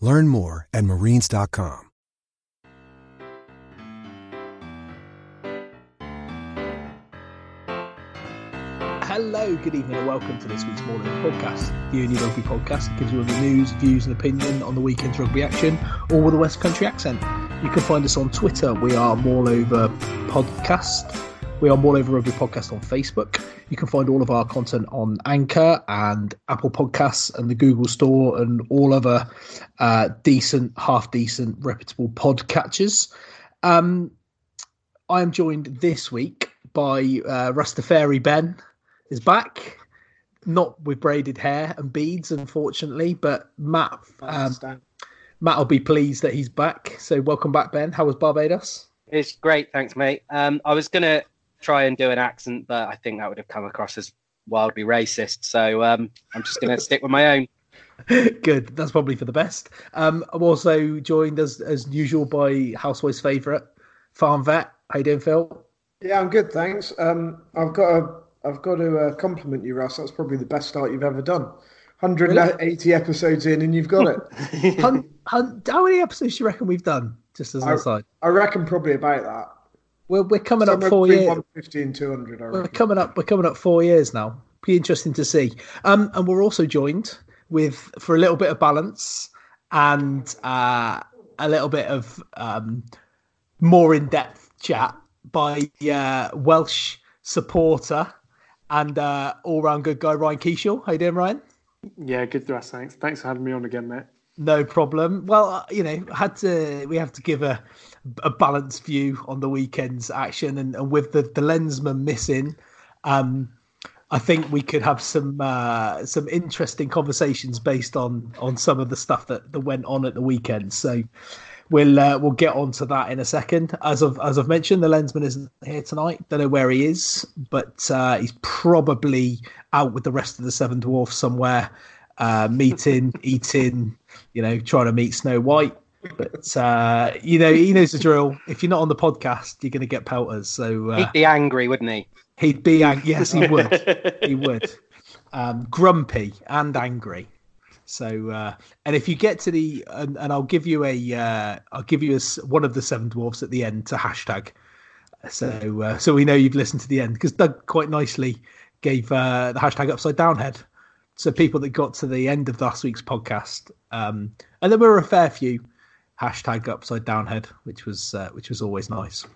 Learn more at marines.com. Hello, good evening, and welcome to this week's Morning Podcast, the only rugby podcast that gives you all the news, views, and opinion on the weekend's rugby action, all with a West Country accent. You can find us on Twitter. We are More Over Podcast. We are More Over Rugby Podcast on Facebook. You can find all of our content on Anchor and Apple Podcasts and the Google Store and all other uh, decent, half decent, reputable podcatchers. Um, I am joined this week by uh, Rastafari Ben is back, not with braided hair and beads, unfortunately, but Matt um, Matt will be pleased that he's back. So welcome back, Ben. How was Barbados? It's great, thanks, mate. Um, I was gonna try and do an accent, but I think that would have come across as wildly racist. So um, I'm just gonna stick with my own. Good. That's probably for the best. Um, I'm also joined as as usual by Housewife's favourite, Farm Vet. How you doing, Phil? Yeah, I'm good, thanks. Um, I've got a I've got to uh, compliment you, Russ. That's probably the best start you've ever done. 180 really? episodes in, and you've got it. hun, hun, how many episodes do you reckon we've done? Just as an aside, I reckon probably about that. We're we're coming Somewhere up four years. 150 and 200. we're coming up. We're coming up four years now. Be interesting to see. Um, and we're also joined with for a little bit of balance and uh, a little bit of um, more in depth chat by uh, Welsh supporter and uh, all round good guy Ryan Keishel. How you doing, Ryan? Yeah, good thrust. Thanks. Thanks for having me on again, mate. No problem. Well, uh, you know, had to we have to give a a balanced view on the weekend's action, and, and with the the lensman missing, um, I think we could have some uh, some interesting conversations based on on some of the stuff that, that went on at the weekend. So we'll uh, we'll get on to that in a second. As of as I've mentioned, the lensman isn't here tonight. Don't know where he is, but uh, he's probably out with the rest of the Seven Dwarfs somewhere, uh, meeting, eating, you know, trying to meet Snow White. But uh, you know, he knows the drill. If you're not on the podcast, you're going to get pelters. So uh, he'd be angry, wouldn't he? He'd be angry. Yes, he would. he would. Um, grumpy and angry. So, uh, and if you get to the, and, and I'll give you a, uh, I'll give you a, one of the seven dwarfs at the end to hashtag. So, uh, so we know you've listened to the end because Doug quite nicely gave uh, the hashtag upside down head. So people that got to the end of last week's podcast, um, and there were a fair few hashtag upside down head, which was uh, which was always nice.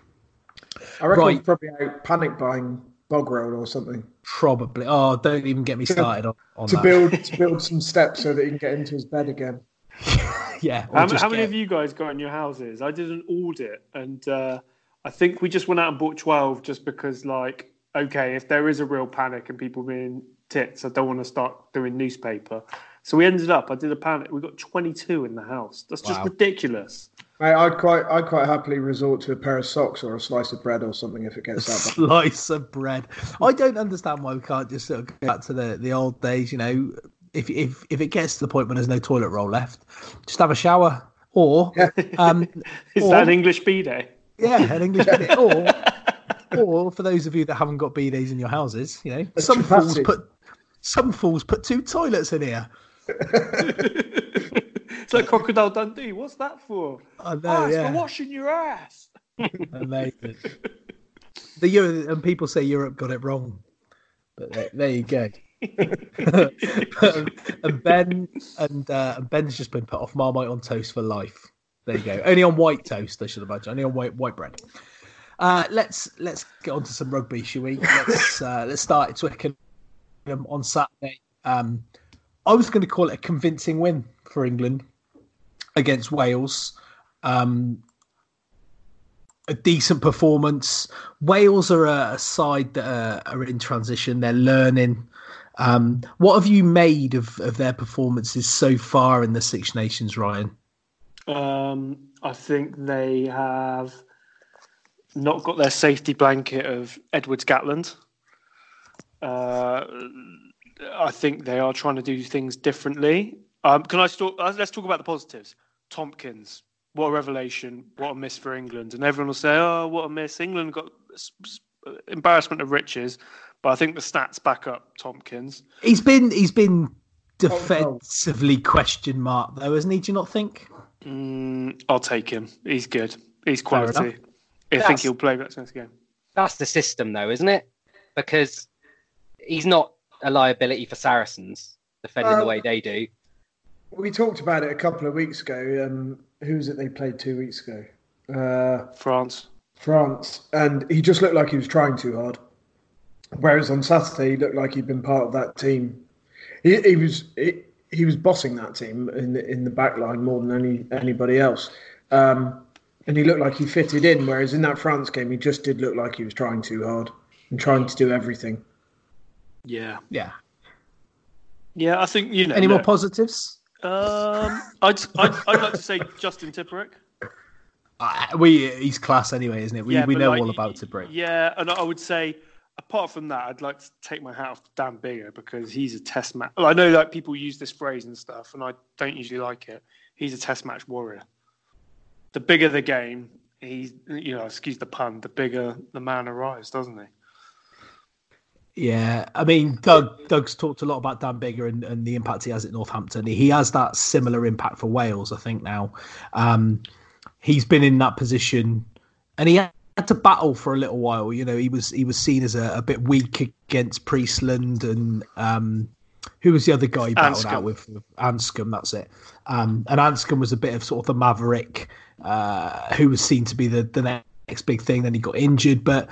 I reckon right. probably out panic buying bog roll or something. Probably. Oh, don't even get me started on, on to that. build to build some steps so that he can get into his bed again. yeah. How, how many of you guys got in your houses? I did an audit, and uh, I think we just went out and bought twelve, just because, like, okay, if there is a real panic and people being tits, I don't want to start doing newspaper. So we ended up. I did a panic. We got twenty-two in the house. That's just wow. ridiculous. I'd quite, I'd quite happily resort to a pair of socks or a slice of bread or something if it gets that. slice of bread. I don't understand why we can't just sort of go back to the, the old days. You know, if if if it gets to the point when there's no toilet roll left, just have a shower Or um, Is or- that an English bidet? yeah, an English bidet. Or or for those of you that haven't got bidets in your houses, you know, some fools put some fools put two toilets in here. It's like Crocodile Dundee. What's that for? I know, oh, it's yeah. for washing your ass. Amazing. the Euro- and people say Europe got it wrong, but there, there you go. and Ben and, uh, and Ben's just been put off Marmite on toast for life. There you go. Only on white toast, I should imagine. Only on white white bread. Uh, let's let's get on to some rugby, shall we? Let's uh, let's start at Twickenham on Saturday. Um, I was going to call it a convincing win for England against Wales. Um, a decent performance. Wales are a, a side that are, are in transition. They're learning. Um, what have you made of, of their performances so far in the Six Nations, Ryan? Um, I think they have not got their safety blanket of Edwards Gatland. Uh, I think they are trying to do things differently. Um, can I talk? Uh, let's talk about the positives. Tompkins, what a revelation! What a miss for England, and everyone will say, "Oh, what a miss!" England got s- s- embarrassment of riches, but I think the stats back up Tompkins. He's been he's been defensively question mark though, hasn't he? Do you not think? Mm, I'll take him. He's good. He's quality. I enough. think he'll play that next game. That's the system, though, isn't it? Because he's not a liability for Saracens defending the Um, way they do. We talked about it a couple of weeks ago. Um, who was it they played two weeks ago? Uh, France. France, and he just looked like he was trying too hard. Whereas on Saturday, he looked like he'd been part of that team. He, he was he, he was bossing that team in the, in the back line more than any anybody else, um, and he looked like he fitted in. Whereas in that France game, he just did look like he was trying too hard and trying to do everything. Yeah. Yeah. Yeah, I think you know. Any more positives? um, I'd, I'd I'd like to say Justin Tipuric. Uh, we he's class anyway, isn't it? We yeah, we know like, all about Tipuric. Yeah, and I would say apart from that, I'd like to take my hat off to Dan Biggar because he's a test match. Well, I know like people use this phrase and stuff, and I don't usually like it. He's a test match warrior. The bigger the game, he's you know, excuse the pun, the bigger the man arrives, doesn't he? Yeah, I mean, Doug Doug's talked a lot about Dan Biggar and, and the impact he has at Northampton. He has that similar impact for Wales, I think. Now, um, he's been in that position, and he had to battle for a little while. You know, he was he was seen as a, a bit weak against Priestland and um, who was the other guy he battled Anscombe. out with? Anscombe, that's it. Um, and Anscombe was a bit of sort of the maverick uh, who was seen to be the the next big thing. Then he got injured, but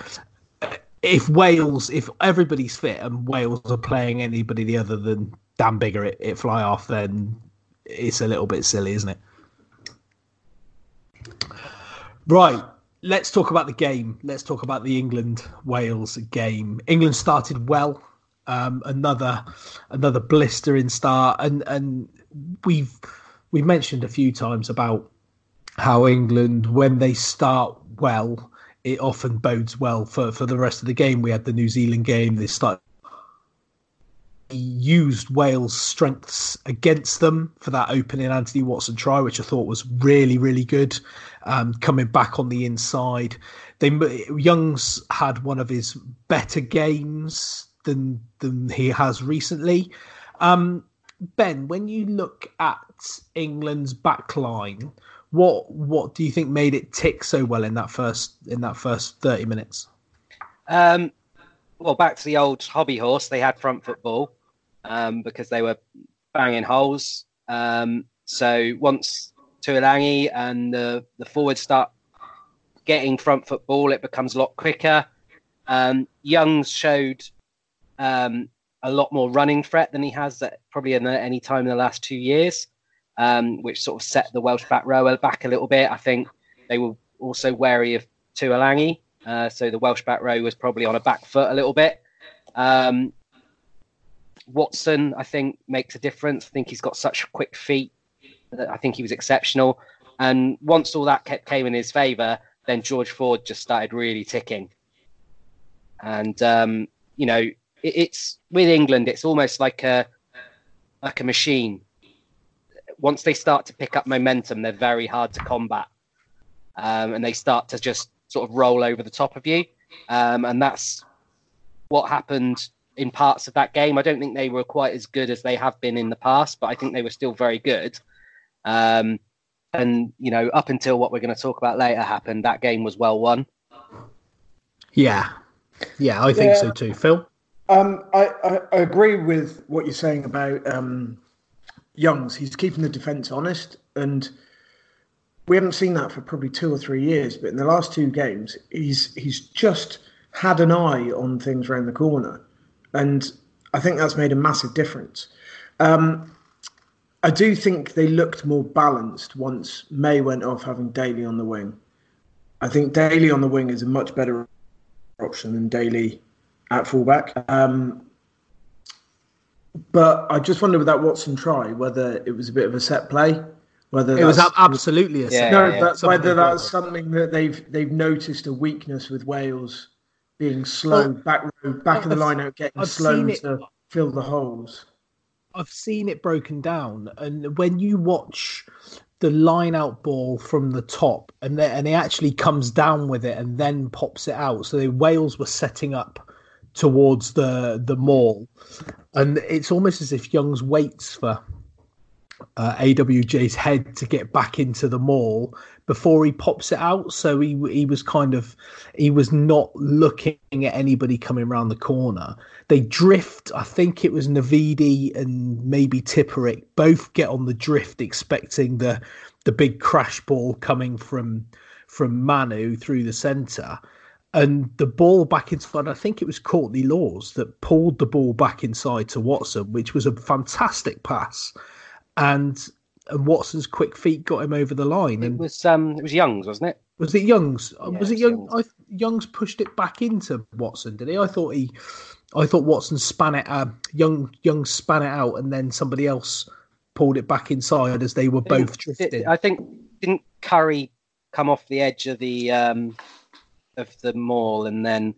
if Wales, if everybody's fit and Wales are playing anybody the other than Dan Biggar, it, it fly off, then it's a little bit silly, isn't it? Right. Let's talk about the game. Let's talk about the England Wales game. England started well. Um, another another blistering start, and and we've we've mentioned a few times about how England, when they start well, it often bodes well for, for the rest of the game. We had the New Zealand game. They started used Wales' strengths against them for that opening Anthony Watson try, which I thought was really, really good. Um, coming back on the inside, they Youngs had one of his better games than than he has recently. Um, ben, when you look at England's back line, what what do you think made it tick so well in that first in that first thirty minutes? Um, well, back to the old hobby horse. They had front football um, because they were banging holes. Um, so once Tuilagi and the, the forwards start getting front football, it becomes a lot quicker. Um, Youngs showed um, a lot more running threat than he has probably in the, any time in the last two years, um, which sort of set the Welsh back row back a little bit. I think they were also wary of Tuilagi. Uh, so the Welsh back row was probably on a back foot a little bit. Um, Watson, I think, makes a difference. I think he's got such quick feet. That I think he was exceptional. And once all that kept, came in his favour, then George Ford just started really ticking. And um, you know, it, it's with England, it's almost like a like a machine. Once they start to pick up momentum, they're very hard to combat, um, and they start to just sort of roll over the top of you, um, and that's what happened in parts of that game. I don't think they were quite as good as they have been in the past, but I think they were still very good. Um, and you know, up until what we're going to talk about later happened, that game was well won. Yeah, yeah, I think Yeah. so too. Phil, Um, I, I, I agree with what you're saying about um, Youngs. He's keeping the defence honest, and we haven't seen that for probably two or three years. But in the last two games, he's he's just had an eye on things around the corner, and I think that's made a massive difference. Um, I do think they looked more balanced once May went off having Daly on the wing. I think Daly on the wing is a much better option than Daly at fullback. Um, but I just wonder with that Watson try whether it was a bit of a set play, whether it was absolutely a Yeah, set no, yeah. but Something whether they've that's something that they've they've noticed a weakness with Wales being slow Well, back row, back of the I've- line out, getting I've slow seen it- to fill the holes. I've seen it broken down, and when you watch the line out ball from the top, and then and he actually comes down with it and then pops it out. So the Wales were setting up towards the the maul, and it's almost as if Youngs waits for uh, AWJ's head to get back into the maul before he pops it out. So he he was kind of he was not looking at anybody coming around the corner. They drift. I think it was Navidi and maybe Tipuric both get on the drift, expecting the the big crash ball coming from from Manu through the centre. And the ball back inside, I think it was Courtney Lawes that pulled the ball back inside to Watson, which was a fantastic pass. And, and Watson's quick feet got him over the line. And It was um, it was Youngs, wasn't it? was it Youngs? Yeah, was it it's Young? Youngs. I, Youngs pushed it back into Watson, did he? I thought he, I thought Watson span it. Uh, Young Young span it out, and then somebody else pulled it back inside as they were both drifting. I think didn't Curry come off the edge of the um, of the maul, and then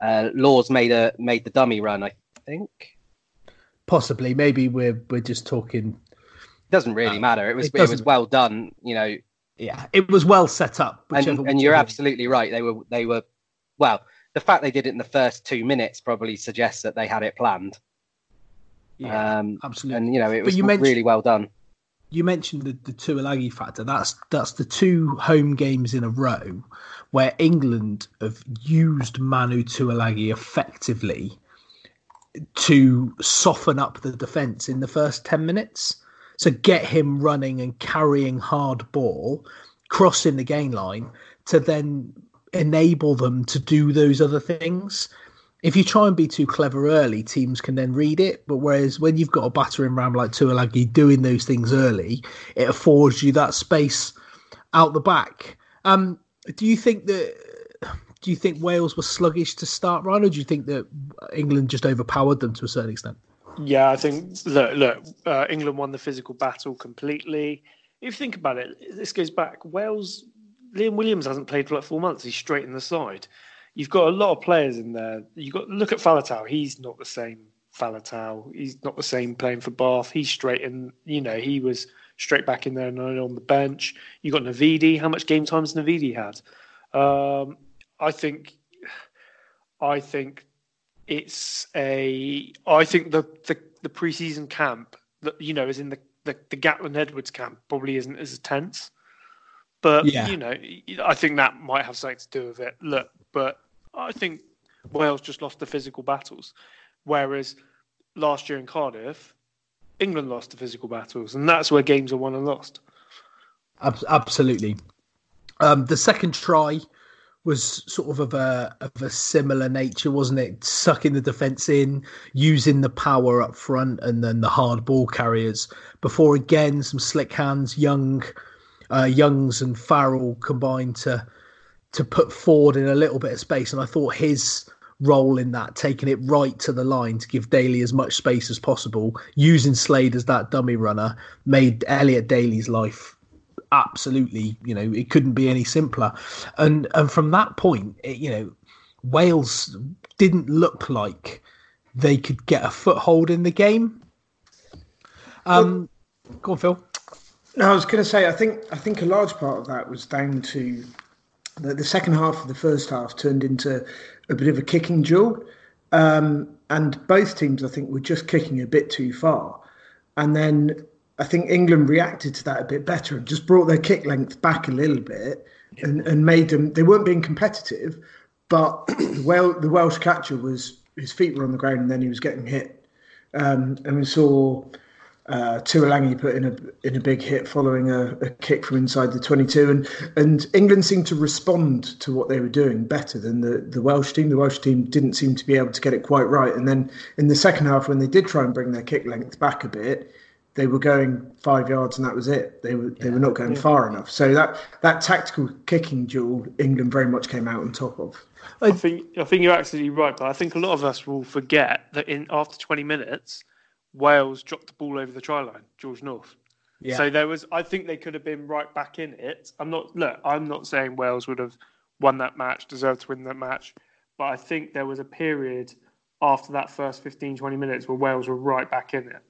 uh, Lawes made a made the dummy run. I think Possibly, maybe we're we're just talking. doesn't really matter. It was it it, was well done, you know. Yeah, it was well set up. And, and you're absolutely right. They were they were well. The fact they did it in the first two minutes probably suggests that they had it planned. Yeah, um, absolutely. and you know it was you really well done. You mentioned the, the factor. That's that's the two home games in a row where England have used Manu Tuilagi effectively to soften up the defence in the first ten minutes. So get him running and carrying hard ball, crossing the gain line to then enable them to do those other things. If you try and be too clever early, teams can then read it. But whereas when you've got a battering ram like Tuilagi doing those things early, it affords you that space out the back. Um, do you think that? Do you think Wales were sluggish to start, Ryan, or do you think that England just overpowered them to a certain extent? Yeah, I think look, look, uh, England won the physical battle completely. If you think about it, this goes back. Wales, Liam Williams hasn't played for like four months. He's straight in the side. You've got a lot of players in there. You got look at Faletau. He's not the same Faletau. He's not the same playing for Bath. He's straight in. You know, he was straight back in there and on the bench. You got Navidi. How much game time has Navidi had? Um, I think. I think it's a I think the the, the preseason camp that you know is in the, the the Gatland Edwards camp probably isn't as tense. But Yeah. you know, I think that might have something to do with it. Look, but I think Wales just lost the physical battles, whereas last year in Cardiff, England lost the physical battles, and that's where games are won and lost. Ab- absolutely. Um, the second try was sort of of a of a similar nature, wasn't it? Sucking the defence in, using the power up front, and then the hard ball carriers. Before again, some slick hands, young, uh, Youngs and Farrell combined to to put forward in a little bit of space, and I thought his role in that, taking it right to the line to give Daly as much space as possible, using Slade as that dummy runner, made Elliot Daly's life absolutely, you know, it couldn't be any simpler. And and from that point, it, you know, Wales didn't look like they could get a foothold in the game. Um, go on, Phil. No, I was going to say I think I think a large part of that was down to the, the second half of the first half turned into a bit of a kicking duel, um, and both teams I think were just kicking a bit too far, and then I think England reacted to that a bit better and just brought their kick length back a little bit and, and made them. They weren't being competitive, but well, the Welsh catcher was his feet were on the ground and then he was getting hit, um, and we saw uh, Tuilagi put in a in a big hit following a, a, kick from inside the 22, and and England seemed to respond to what they were doing better than the the Welsh team. The Welsh team didn't seem to be able to get it quite right, and then in the second half, when they did try and bring their kick length back a bit, they were going five yards and that was it. They were they were not going yeah. far enough. So that that tactical kicking duel, England very much came out on top of. I think I think you're absolutely right, but I think a lot of us will forget that in after 20 minutes Wales dropped the ball over the try line, George North. Yeah. So there was, I think they could have been right back in it. I'm not, look, I'm not saying Wales would have won that match, deserved to win that match, but I think there was a period after that first 15, 20 minutes where Wales were right back in it.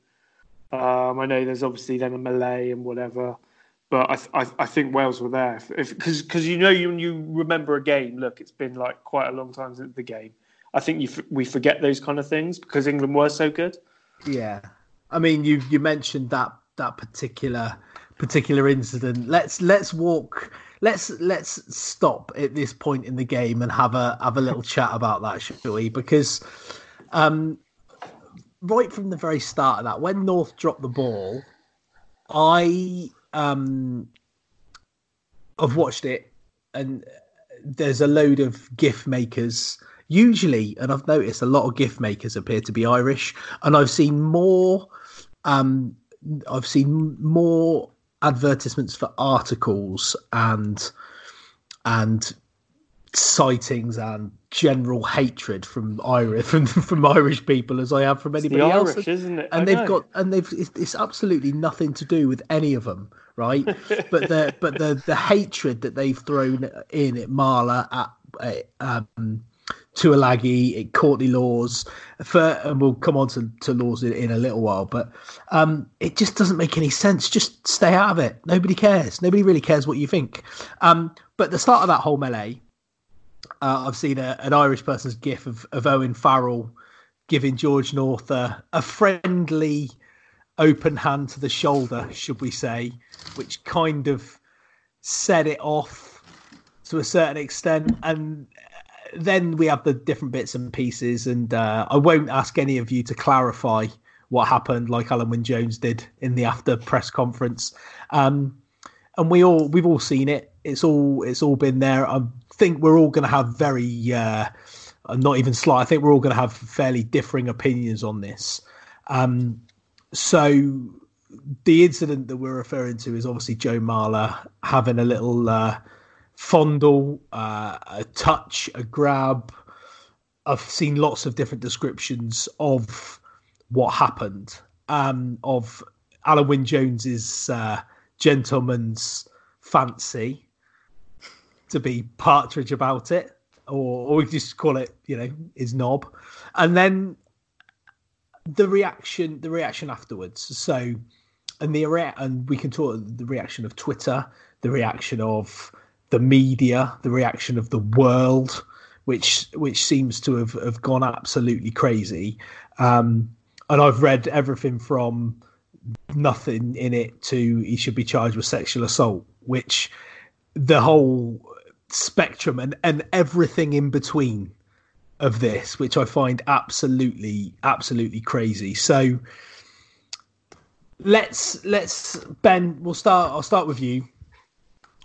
Um, I know there's obviously then a melee and whatever, but I, I, I think Wales were there because because you know you you remember a game. Look, it's been like quite a long time since the game. I think you we forget those kind of things because England were so good. Yeah, I mean, you you mentioned that that particular particular incident. Let's let's walk. Let's let's stop at this point in the game and have a have a little chat about that, shall we? Because um, right from the very start of that, when North dropped the ball, I um, I've watched it, and there's a load of GIF makers usually, and I've noticed a lot of gift makers appear to be Irish, and I've seen more. Um, I've seen more advertisements for articles and and sightings and general hatred from Irish from, from Irish people as I have from anybody else. Irish, isn't it? And I they've know. got and they've it's, it's, absolutely nothing to do with any of them, right? but the but the the hatred that they've thrown in at Marler at um, Tuilagi, Courtney Lawes, for, and we'll come on to, to Lawes in, in a little while, but um, it just doesn't make any sense. Just stay out of it. Nobody cares. Nobody really cares what you think. Um, but the start of that whole melee, uh, I've seen a, an Irish person's gif of, of Owen Farrell giving George North a, a friendly open hand to the shoulder, should we say, which kind of set it off to a certain extent. And then we have the different bits and pieces, and uh, I won't ask any of you to clarify what happened, like Alun Wyn Jones did in the after press conference. Um, and we all we've all seen it. It's all it's all been there. I think we're all going to have very uh, not even slight. I think we're all going to have fairly differing opinions on this. Um, so the incident that we're referring to is obviously Joe Marler having a little uh, fondle, uh, a touch, a grab. I've seen lots of different descriptions of what happened. Um, of Alun Wyn Jones's uh, gentleman's fancy to be partridge about it, or or we just call it, you know, his knob, and then the reaction, the reaction afterwards. So, and the and we can talk the reaction of Twitter, the reaction of the media, the reaction of the world, which which seems to have, have gone absolutely crazy. Um, and I've read everything from nothing in it to he should be charged with sexual assault, which the whole spectrum and, and everything in between of this, which I find absolutely, absolutely crazy. So let's let's Ben, we'll start I'll start with you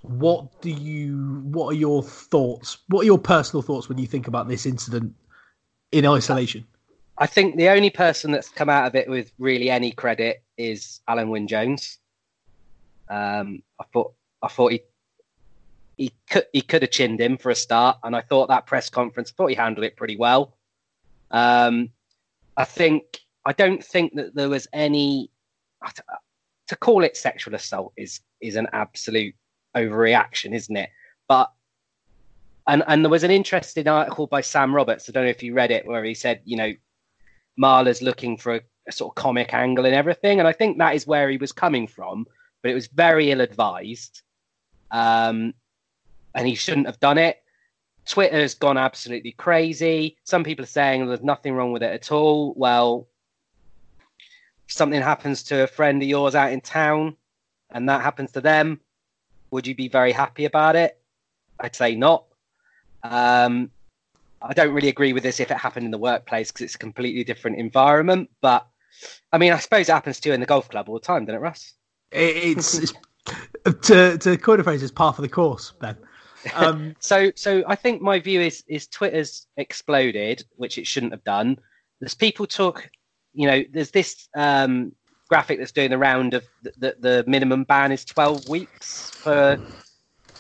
what do you what are your thoughts what are your personal thoughts when you think about this incident in isolation? I think the only person that's come out of it with really any credit is Alun Wyn Jones. Um, i thought i thought he he could he could have chinned him for a start and i thought that press conference i thought he handled it pretty well. Um, i think i don't think that there was any to call it sexual assault is is an absolute overreaction, isn't it? But and and there was an interesting article by Sam Roberts. I don't know if you read it, where he said, you know, Marler's looking for a, a sort of comic angle and everything, and I think that is where he was coming from. but it was very ill advised. Um, and he shouldn't have done it. Twitter's gone absolutely crazy. Some people are saying there's nothing wrong with it at all. Well, something happens to a friend of yours out in town and that happens to them, would you be very happy about it? I'd say not. Um, I don't really agree with this if it happened in the workplace because it's a completely different environment. But I mean, I suppose it happens to you in the golf club all the time, doesn't it, Russ? It's, it's to to coin a phrase, it's part of the course, Ben. Um, so, so I think my view is is Twitter's exploded, which it shouldn't have done. There's people talk, you know, there's this um, graphic that's doing the round of the, the, the minimum ban is 12 weeks for.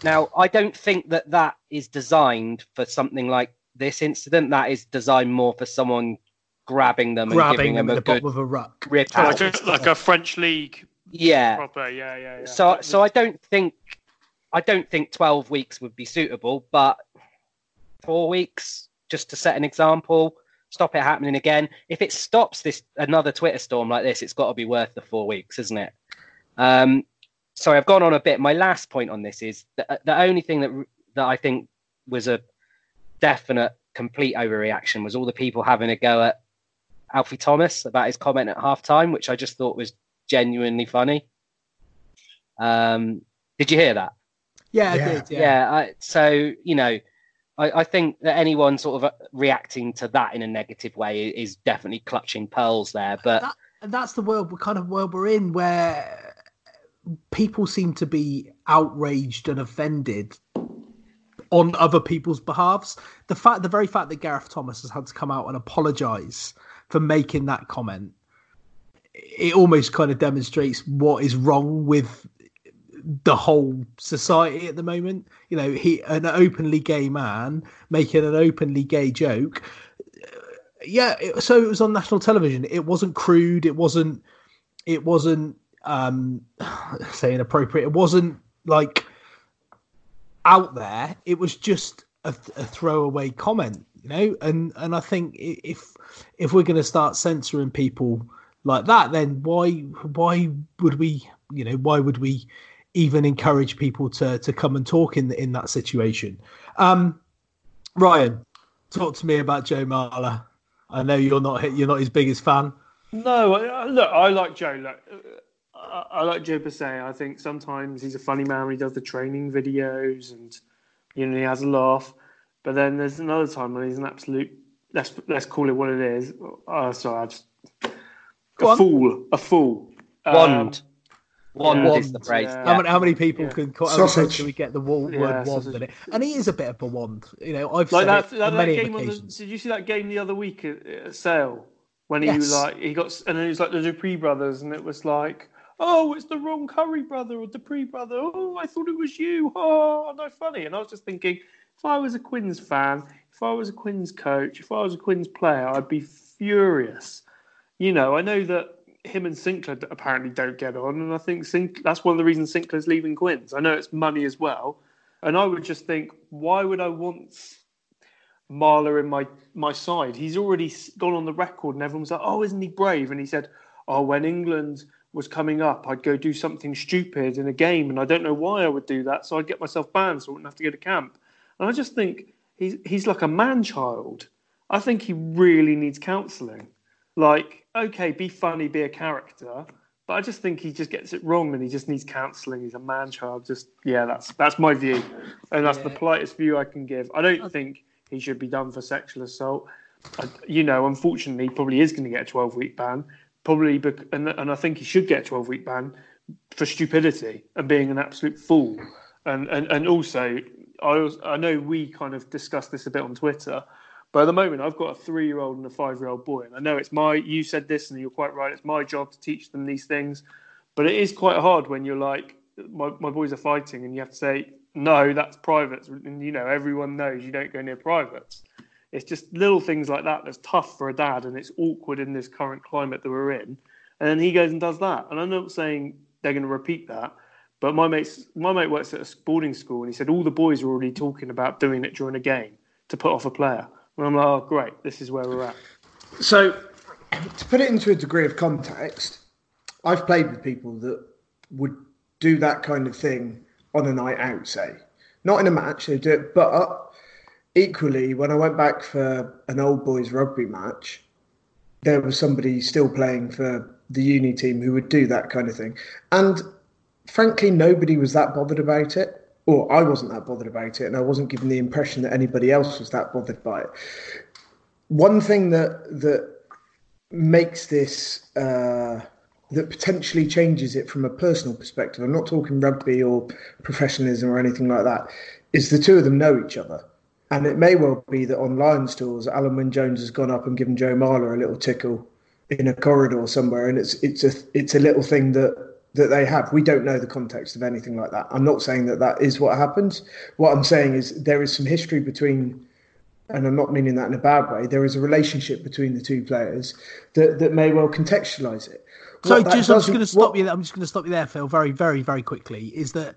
Now, I don't think that that is designed for something like this incident. That is designed more for someone grabbing them grabbing and giving them them at a the good bottom of a ruck. rip So like, a, like a French league Yeah. proper. Yeah, yeah, yeah. So, so I don't think, I don't think 12 weeks would be suitable, but four weeks just to set an example, stop it happening again. If it stops this another Twitter storm like this, it's got to be worth the four weeks, isn't it? Um, sorry, I've gone on a bit. My last point on this is the, the only thing that that I think was a definite complete overreaction was all the people having a go at Alfie Thomas about his comment at halftime, which I just thought was genuinely funny. Um, did you hear that? Yeah, I Yeah. did. Yeah. Yeah. I, so you know, I, I think that anyone sort of uh, reacting to that in a negative way is definitely clutching pearls there. But That, that's the world, kind of world we're in, where people seem to be outraged and offended on other people's behalves. The fact, the very fact that Gareth Thomas has had to come out and apologise for making that comment, it almost kind of demonstrates what is wrong with the whole society at the moment. You know, he an openly gay man making an openly gay joke. Yeah, it, so it was on national television. It wasn't crude. It wasn't. It wasn't um say inappropriate. It wasn't like out there. It was just a, a throwaway comment, you know. And and I think if if we're going to start censoring people like that, then why why would we you know why would we even encourage people to to come and talk in in that situation? Um, Ryan, talk to me about Joe Marler. I know you're not you're not his biggest fan. No, I- I- look, I like Joe. Look, uh, I, I like Joe per se. I think sometimes he's a funny man when he does the training videos and you know he has a laugh. But then there's another time when he's an absolute. Let's let's call it what it is. Oh, sorry, I just Go a on. fool, a fool. wand, Um, wand yeah. is the phrase. Yeah. How many how many people Yeah. can call, how many times Sausage. can we get the word, Yeah, wand sausage. in it? And he is a bit of a wand. You know, I've like that, that, on that many game on the, occasions. did you see that game the other week at, at Sale when he was like he got and then he was like the du Preez brothers and it was like oh it's the wrong Curry brother or du Preez brother oh I thought it was you oh no funny and I was just thinking if I was a Quins fan if I was a Quins coach if I was a Quins player I'd be furious you know I know that him and Sinclair apparently don't get on and I think Sink, that's one of the reasons Sinclair's leaving Quins I know it's money as well and I would just think why would I want Marler in my my side. He's already gone on the record, and everyone's like, "Oh, isn't he brave?" And he said, "Oh, when England was coming up, I'd go do something stupid in a game, and I don't know why I would do that, so I'd get myself banned, so I wouldn't have to go to camp." And I just think he's he's like a man child. I think he really needs counselling. Like, okay, be funny, be a character, but I just think he just gets it wrong, and he just needs counselling. He's a man child. Just yeah, that's that's my view, and that's the politest view I can give. I don't think he should be done for sexual assault. I, you know, unfortunately, he probably is going to get a 12 week ban. Probably, bec- and, and I think he should get a 12 week ban for stupidity and being an absolute fool. And and, and also, I, was, I know we kind of discussed this a bit on Twitter, but at the moment, I've got a three year old and a five year old boy. And I know it's my, you said this and you're quite right, it's my job to teach them these things. But it is quite hard when you're like, my, my boys are fighting and you have to say, no, that's private. And you know, everyone knows you don't go near privates. It's just little things like that that's tough for a dad and it's awkward in this current climate that we're in. And then he goes and does that. And I'm not saying they're going to repeat that, but my mate's, my mate works at a boarding school and he said all the boys were already talking about doing it during a game to put off a player. And I'm like, oh, great, this is where we're at. So, to put it into a degree of context, I've played with people that would do that kind of thing on a night out, say. Not in a match, they do it, but uh, equally, when I went back for an old boys rugby match, there was somebody still playing for the uni team who would do that kind of thing. And frankly, nobody was that bothered about it. Or I wasn't that bothered about it, and I wasn't given the impression that anybody else was that bothered by it. One thing that that makes this uh, that potentially changes it from a personal perspective. I'm not talking rugby or professionalism or anything like that. Is the two of them know each other, and it may well be that on Lions tours, Alun Wyn Jones has gone up and given Joe Marler a little tickle in a corridor somewhere, and it's it's a it's a little thing that that they have. We don't know the context of anything like that. I'm not saying that that is what happens. What I'm saying is there is some history between, and I'm not meaning that in a bad way. There is a relationship between the two players that that may well contextualize it. So just I'm just going to stop what, you. I'm just going to stop you there, Phil. Very, very, very quickly. Is that,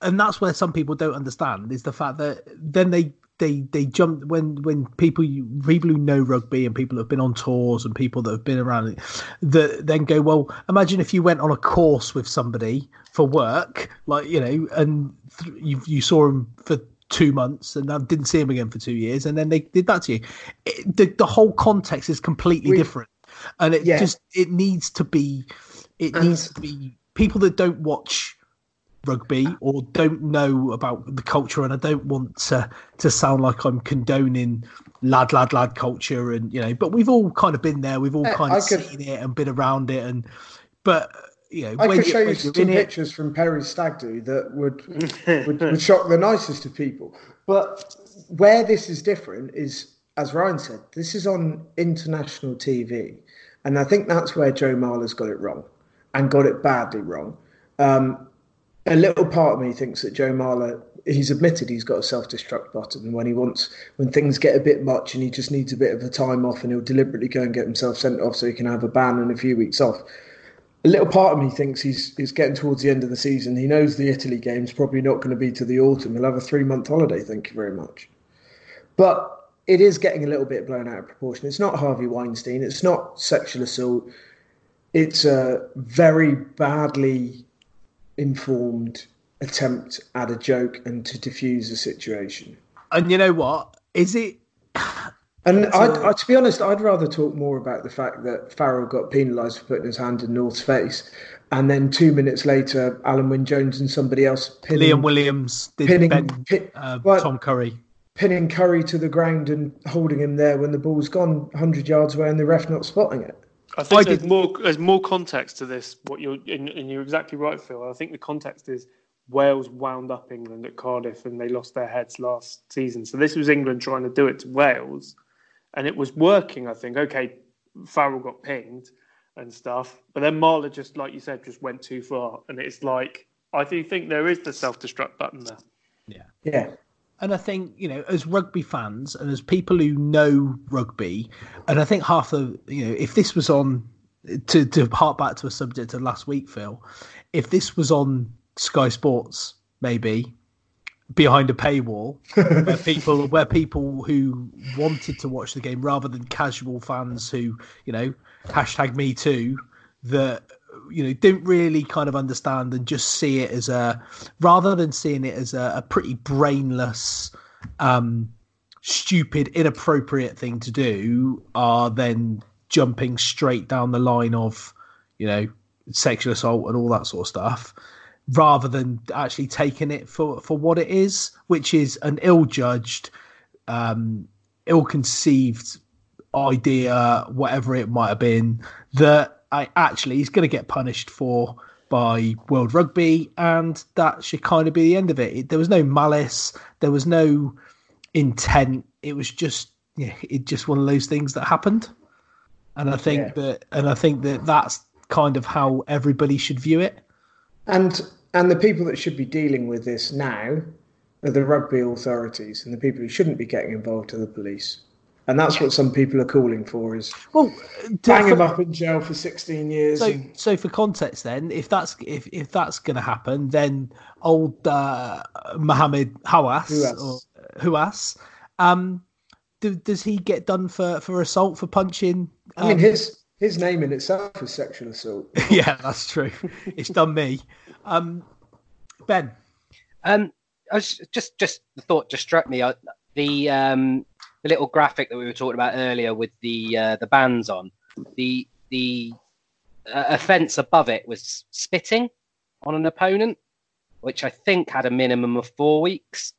and that's where some people don't understand is the fact that then they they they jump when when people people who know rugby and people who have been on tours and people that have been around it that then go well imagine if you went on a course with somebody for work like you know and th- you you saw him for two months and I didn't see him again for two years and then they did that to you. It, the, the whole context is completely we, different. And it yeah. just it needs to be it and, needs to be people that don't watch rugby or don't know about the culture and I don't want to to sound like I'm condoning lad lad lad culture and you know but we've all kind of been there. We've all kind of could, seen it and been around it and but you know I could show you some pictures it, from Perry's stag do that would, would would shock the nicest of people. But where this is different is as Ryan said this is on international TV and I think that's where Joe Marler's got it wrong and got it badly wrong. Um, a little part of me thinks that Joe Marler, he's admitted he's got a self destruct button when he wants, when things get a bit much and he just needs a bit of a time off and he'll deliberately go and get himself sent off so he can have a ban and a few weeks off. A little part of me thinks he's, he's getting towards the end of the season. He knows the Italy game's probably not going to be to the autumn. He'll have a three month holiday, thank you very much. But it is getting a little bit blown out of proportion. It's not Harvey Weinstein, it's not sexual assault. It's a very badly informed attempt at a joke and to diffuse a situation. And you know what? Is it? And I, I, to be honest, I'd rather talk more about the fact that Farrell got penalised for putting his hand in North's face, and then two minutes later, Alun Wyn Jones and somebody else pinning, Liam Williams did pinning, ben, pin, uh, well, Tom Curry pinning Curry to the ground and holding him there when the ball's gone 100 yards away and the ref not spotting it. I think I there's did... more there's more context to this. What you're and, and you're exactly right, Phil. I think the context is Wales wound up England at Cardiff and they lost their heads last season. So this was England trying to do it to Wales, and it was working. I think. Okay, Farrell got pinged and stuff, but then Marler just, like you said, just went too far, and it's like I do think there is the self destruct button there. Yeah. Yeah. And I think, you know, as rugby fans and as people who know rugby, and I think half the, you know, if this was on, to, to hark back to a subject of last week, Phil, if this was on Sky Sports, maybe behind a paywall, where people, where people who wanted to watch the game rather than casual fans who, you know, hashtag me too, that you know didn't really kind of understand and just see it as a rather than seeing it as a, a pretty brainless um stupid inappropriate thing to do are then jumping straight down the line of you know sexual assault and all that sort of stuff rather than actually taking it for for what it is which is an ill-judged um ill-conceived idea whatever it might have been that I actually he's going to get punished for by World Rugby, and that should kind of be the end of it. it there was no malice, there was no intent. It was just yeah, it just one of those things that happened, and I think yeah. that and I think that that's kind of how everybody should view it. And and the people that should be dealing with this now are the rugby authorities, and the people who shouldn't be getting involved are the police and that's what some people are calling for is well bang him up in jail for 16 years so, and... so for context then if that's if, if that's going to happen then old uh, Mohammed Haouas or Huas um do, does he get done for for assault for punching? Um... I mean um, his his name in itself is sexual assault. Yeah that's true. It's done me. Um, ben, Um, I was just just the thought just struck me. Uh, the um the little graphic that we were talking about earlier with the uh, the bands on the the uh, offence above it was spitting on an opponent, which I think had a minimum of four weeks,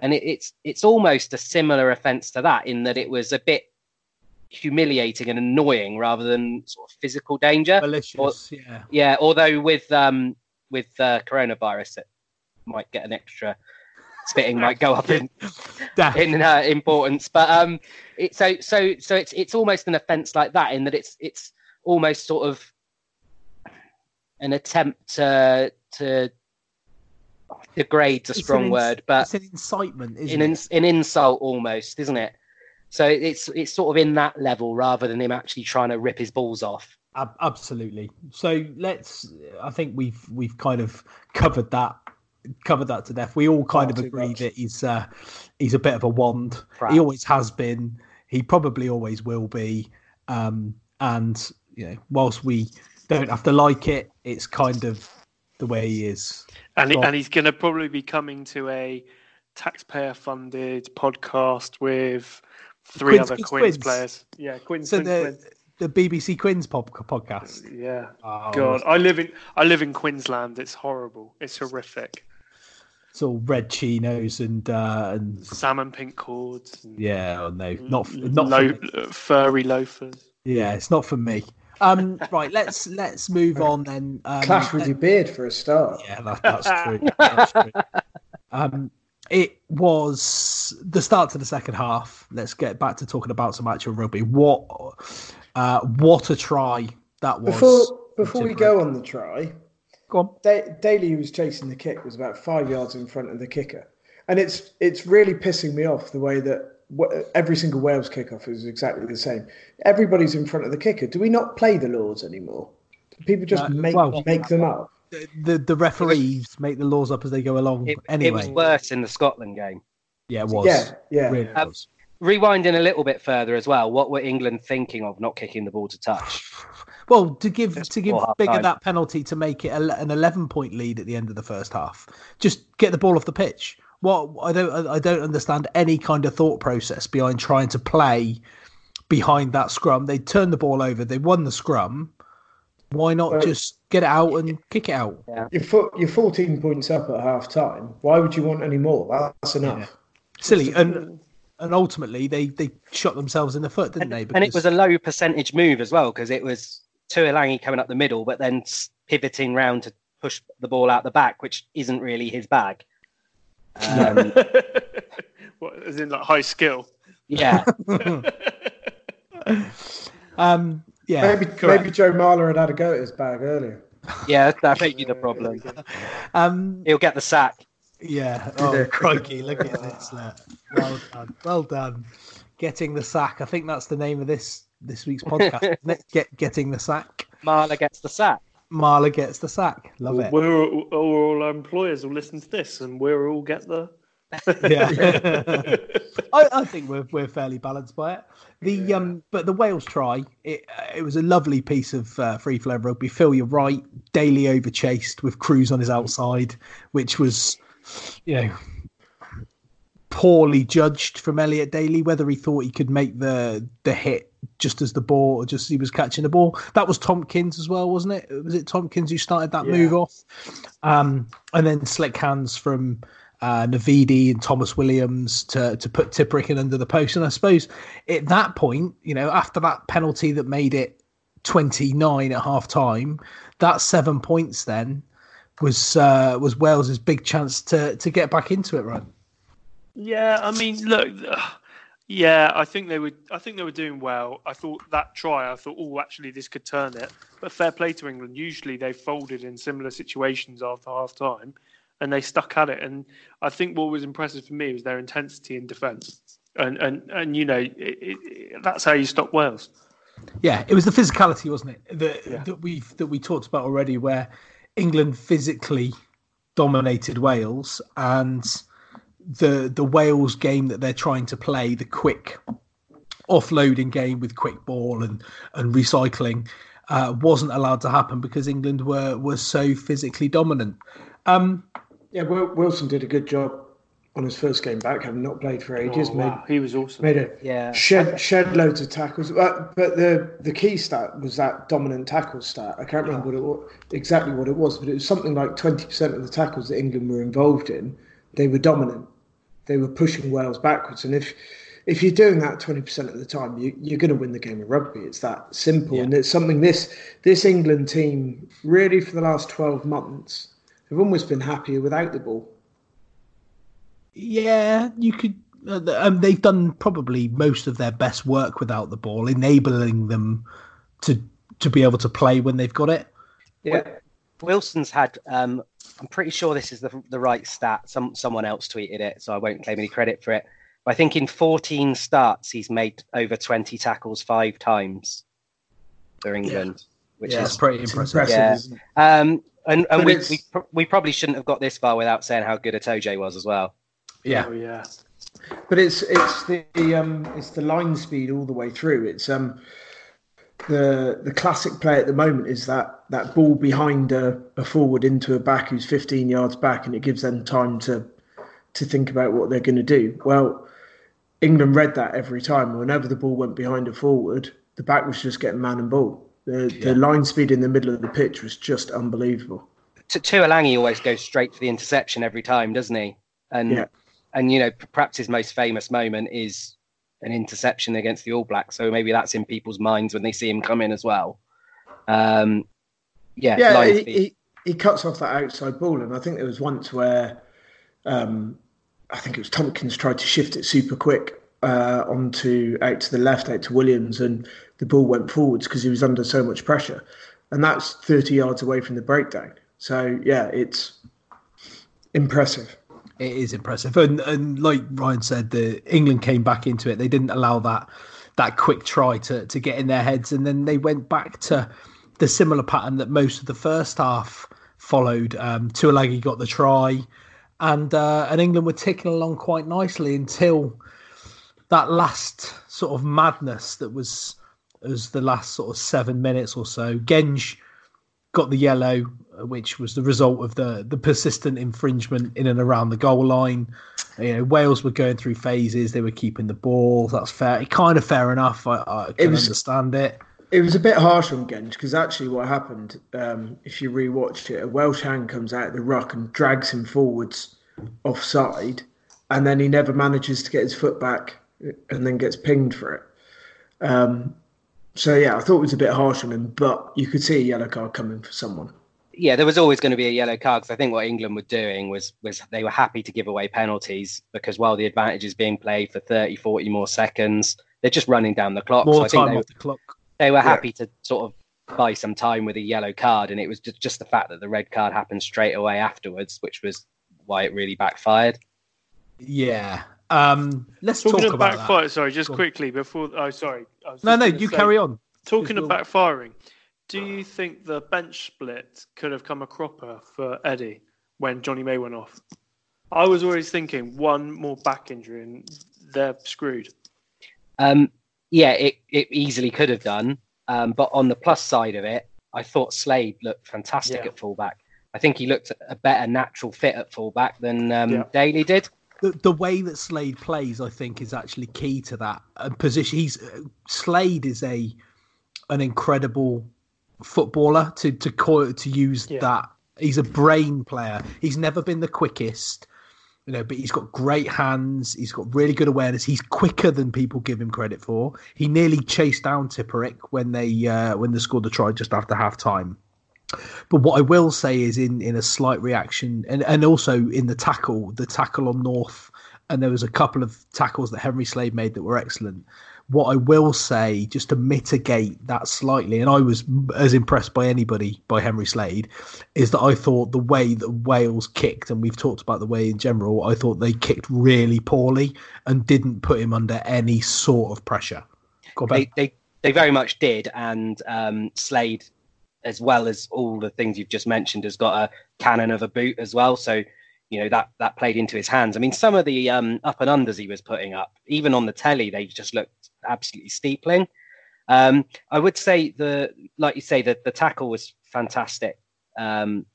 and it, it's it's almost a similar offence to that in that it was a bit humiliating and annoying rather than sort of physical danger. malicious, yeah. Yeah, although with um with uh, coronavirus, it might get an extra spitting might go up in in uh, importance. But um, it, so so so it's it's almost an offence like that in that it's it's almost sort of an attempt to to degrade's a It's strong ins- word, but it's an incitement, isn't an, it? an insult almost, isn't it? So it's it's sort of in that level rather than him actually trying to rip his balls off. Ab- absolutely. So let's. I think we've we've kind of covered that covered that to death. We all kind Far of agree much. that he's uh, he's a bit of a wand. Crap. He always has been. He probably always will be. Um, and you know, whilst we don't have to like it, it's kind of the way he is. And, he, and he's going to probably be coming to a taxpayer funded podcast with three Quins- other Quins- Quins, Quins. players. Yeah, Quins, So Quins, the the BBC Quins pod- podcast. Yeah. Oh, God, I live in I live in Queensland. It's horrible. It's horrific. It's all red chinos and uh, and Salmon pink cords. And yeah, oh, no, not not lo- me. furry loafers. Yeah, it's not for me. Um, right, let's let's move on then. Um, Clash with your beard for a start. Yeah, that, that's true. That's true. Um, it was the start to the second half. Let's get back to talking about some actual rugby. What, uh, what a try that was! Before before we go on the try, Go on. Da- Daly, who was chasing the kick, was about five yards in front of the kicker, and it's it's really pissing me off the way that w- every single Wales kickoff is exactly the same. Everybody's in front of the kicker. Do we not play the laws anymore? Do people just Uh, make well- make them up? The the referees make the laws up as they go along. It, anyway, it was worse in the Scotland game. yeah, it was. Yeah, yeah. Really Um, was. Rewinding a little bit further as well, what were England thinking of not kicking the ball to touch? Well, to give Just to give Biggar time. that penalty to make it an eleven point lead at the end of the first half, just get the ball off the pitch. What I don't I don't understand any kind of thought process behind trying to play behind that scrum. They turned the ball over. They won the scrum. Why not Well- just get it out and kick it out? You're, fo- you're 14 points up at half time. Why would you want any more? That's enough. Silly and and ultimately they they shot themselves in the foot, didn't they? And it was a low percentage move as well because it was Tuilagi coming up the middle, but then pivoting round to push the ball out the back, which isn't really his bag. Um, what, as in like high skill. yeah, um yeah maybe correct. maybe Joe Marler had had a go at his bag earlier. yeah, that may be the problem. um He'll get the sack. Yeah. Oh, crikey! Look at this. Look. Well done. Well done. Getting the sack. I think that's the name of this this week's podcast. isn't it? Get getting the sack. Marler gets the sack. Marler gets the sack. Love it. We're all, all our employers will listen to this, and we'll all get the. Yeah. I, I think we're we're fairly balanced by it. The um, but the Wales try. It it was a lovely piece of uh, free flow rugby. Phil, you're right. Daly overchased with Cruz on his outside, which was, you know, poorly judged from Elliot Daly. Whether he thought he could make the the hit just as the ball, or just as he was catching the ball. That was Tompkins as well, wasn't it? Was it Tompkins who started that Yeah. move off? Um, and then slick hands from uh, Navidi and Thomas Williams to to put Tipuric in under the post. And I suppose at that point, you know, after that penalty that made it 29 at half time, that seven points then was uh, was Wales's big chance to to get back into it, right? Yeah, I mean, look, yeah, I think they were. I think they were doing well. I thought that try. I thought, oh, actually, this could turn it. But fair play to England. Usually, they folded in similar situations after half time, and they stuck at it. And I think what was impressive for me was their intensity in defence. And and and you know, it, it, that's how you stop Wales. Yeah, it was the physicality, wasn't it? That Yeah. that we that we talked about already, where England physically dominated Wales, and the the Wales game that they're trying to play, the quick offloading game with quick ball and and recycling, uh, wasn't allowed to happen because England were were so physically dominant. Um, yeah, Wilson did a good job on his first game back, having not played for ages. Oh, wow. made, he was awesome. Made a Yeah. shed shed loads of tackles. But, but the the key stat was that dominant tackle stat. I can't remember what it was, exactly what it was, but it was something like twenty percent of the tackles that England were involved in, they were dominant. They were pushing Wales backwards, and if if you're doing that twenty percent of the time, you, you're going to win the game of rugby. It's that simple, and it's something this this England team really for the last twelve months have almost been happier without the ball. Yeah, you could. Uh, um, they've done probably most of their best work without the ball, enabling them to to be able to play when they've got it. Yeah, Wilson's had. Um, I'm pretty sure this is the the right stat. Some someone else tweeted it, so I won't claim any credit for it. But I think in 14 starts, he's made over 20 tackles five times for England, which Yeah, is pretty impressive. impressive. Yeah. Um, and, and But we, we we probably shouldn't have got this far without saying how good Itoje was as well. Yeah, Oh, yeah. But it's it's the um it's the line speed all the way through. It's um the the classic play at the moment is that that ball behind a, a forward into a back who's 15 yards back, and it gives them time to to think about what they're going to do. Well, England read that every time. Whenever the ball went behind a forward, the back was just getting man and ball. The the line speed in the middle of the pitch was just unbelievable. T- Tuilagi always goes straight for the interception every time, doesn't he? And Yeah. and you know perhaps his most famous moment is an interception against the All Blacks. So maybe that's in people's minds when they see him come in as well. Um, yeah, yeah, he, he, he cuts off that outside ball, and I think there was once where um, I think it was Tompkins tried to shift it super quick uh, onto out to the left, out to Williams, and the ball went forwards because he was under so much pressure, and that's thirty yards away from the breakdown. So yeah, it's impressive. It is impressive. And and like Ryan said, the England came back into it. They didn't allow that that quick try to to get in their heads, and then they went back to the similar pattern that most of the first half followed. Um, got the try, and uh, and England were ticking along quite nicely until that last sort of madness that was was the last sort of seven minutes or so. Genge got the yellow, which was the result of the the persistent infringement in and around the goal line. You know, Wales were going through phases; they were keeping the ball. That's fair, kind of fair enough. I, I can was- understand it. It was a bit harsh on Genge because actually what happened, um, if you rewatched it, a Welsh hand comes out of the ruck and drags him forwards offside, and then he never manages to get his foot back and then gets pinged for it. Um, so yeah, I thought it was a bit harsh on him, but you could see a yellow card coming for someone. Yeah, there was always going to be a yellow card because I think what England were doing was was they were happy to give away penalties because while the advantage is being played for 30, 40 more seconds, they're just running down the clock. so More I think time they, off the clock. they were happy to sort of buy some time with a yellow card, and it was just, just the fact that the red card happened straight away afterwards, which was why it really backfired. Yeah. Um, let's Talking talk of about backfire, that. sorry, just Go on. quickly before. Oh, sorry. I was No, no, you say- carry on. Talking of We'll- backfiring, do you think the bench split could have come a cropper for Eddie when Johnny May went off? I was always thinking one more back injury and they're screwed. Um, yeah, it, it easily could have done. Um, but on the plus side of it, I thought Slade looked fantastic Yeah. at fullback. I think he looked a better natural fit at fullback than um, Yeah. Daly did. the, the way that Slade plays, I think, is actually key to that uh, position. He's uh, Slade is a an incredible footballer to to call to use Yeah. that. He's a brain player. He's never been the quickest, you know, but he's got great hands. He's got really good awareness. He's quicker than people give him credit for. He nearly chased down Tipuric when they uh, when they scored the try just after half time. But what I will say is in in a slight reaction and, and also in the tackle, the tackle on North, and there was a couple of tackles that Henry Slade made that were excellent. What I will say, just to mitigate that slightly, and I was as impressed by anybody by Henry Slade, is that I thought the way that Wales kicked, and we've talked about the way in general, I thought they kicked really poorly and didn't put him under any sort of pressure. They, they they very much did, and um, Slade, as well as all the things you've just mentioned, has got a cannon of a boot as well. So you know that that played into his hands. I mean, some of the um, up and unders he was putting up, even on the telly, they just looked absolutely steepling. Um, I would say the, like you say, that the tackle was fantastic um,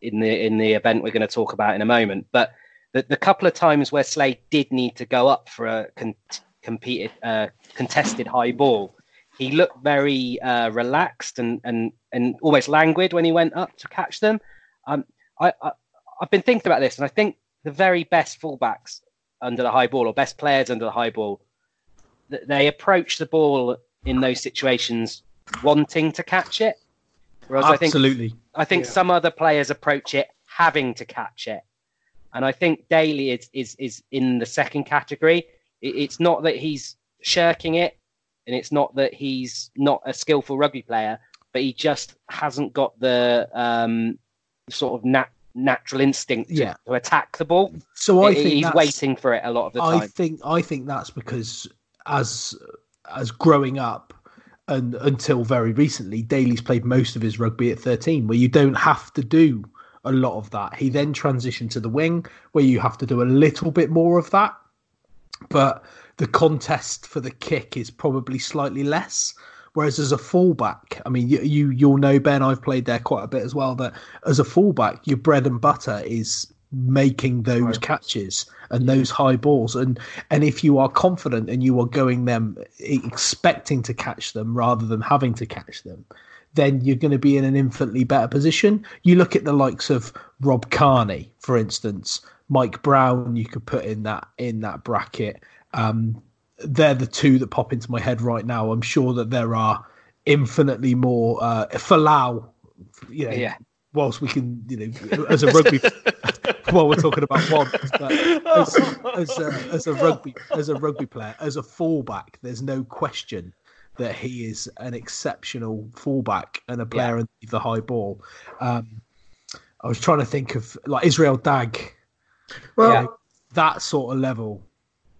in the in the event we're going to talk about in a moment. But the, the couple of times where Slade did need to go up for a con- competed uh, contested high ball, he looked very uh, relaxed and, and and almost languid when he went up to catch them. Um, I, I I've been thinking about this, and I think the very best fullbacks under the high ball or best players under the high ball, they approach the ball in those situations wanting to catch it. Whereas Absolutely. I think, I think yeah. some other players approach it having to catch it. And I think Daly is, is, is in the second category. it's not that he's shirking it and it's not that he's not a skillful rugby player, but he just hasn't got the um, sort of nat- natural instinct to, yeah. to, attack the ball. So I think he's waiting for it a lot of the time. I think I think that's because as as growing up and until very recently, Daly's played most of his rugby at 13, where you don't have to do a lot of that. He then transitioned to the wing, where you have to do a little bit more of that. But the contest for the kick is probably slightly less. Whereas as a fullback, I mean, you, you you'll know Ben. I've played there quite a bit as well. That as a fullback, your bread and butter is making those catches and those high balls. And and if you are confident and you are going them expecting to catch them rather than having to catch them then you're going to be in an infinitely better position. You look at the likes of rob kearney for instance mike brown you could put in that in that bracket. Um, they're the two that pop into my head right now. I'm sure that there are infinitely more uh Folau, you know, yeah. whilst we can, you know, as a rugby, while we're talking about one, but as, as, a, as a rugby as a rugby player, as a fullback, there's no question that he is an exceptional fullback and a player yeah. in the high ball. Um, I was trying to think of like Israel Dagg, well, know, that sort of level.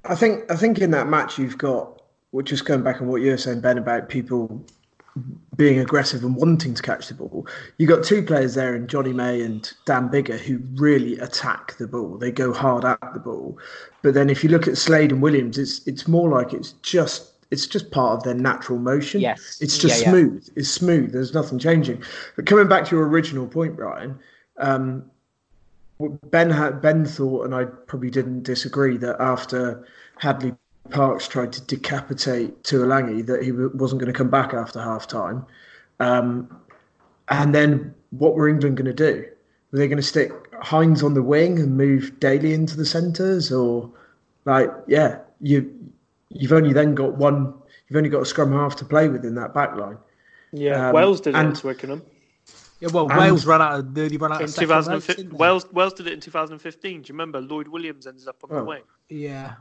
I think I think in that match you've got, well, just going back on what you were saying, Ben, about people being aggressive and wanting to catch the ball. You got two players there in Johnny May and Dan Biggar who really attack the ball. They go hard at the ball. But then if you look at Slade and Williams, it's it's more like it's just it's just part of their natural motion. Yes. It's just yeah, smooth. Yeah. It's smooth. There's nothing changing. But coming back to your original point, Brian, um, Ben had Ben thought, and I probably didn't disagree, that after Hadleigh Parkes tried to decapitate Tuilagi that he wasn't going to come back after half time. Um, and then what were England going to do? Were they going to stick Heinz on the wing and move Daly into the centres, or like, yeah, you you've only then got one, you've only got a scrum half to play with in that back line. Yeah, um, Wales did and, it at Twickenham. Yeah, well, and, Wales ran out of nearly ran out in of 2015. Wales Wales did it in 2015. Do you remember Lloyd Williams ended up on oh, the wing? Yeah,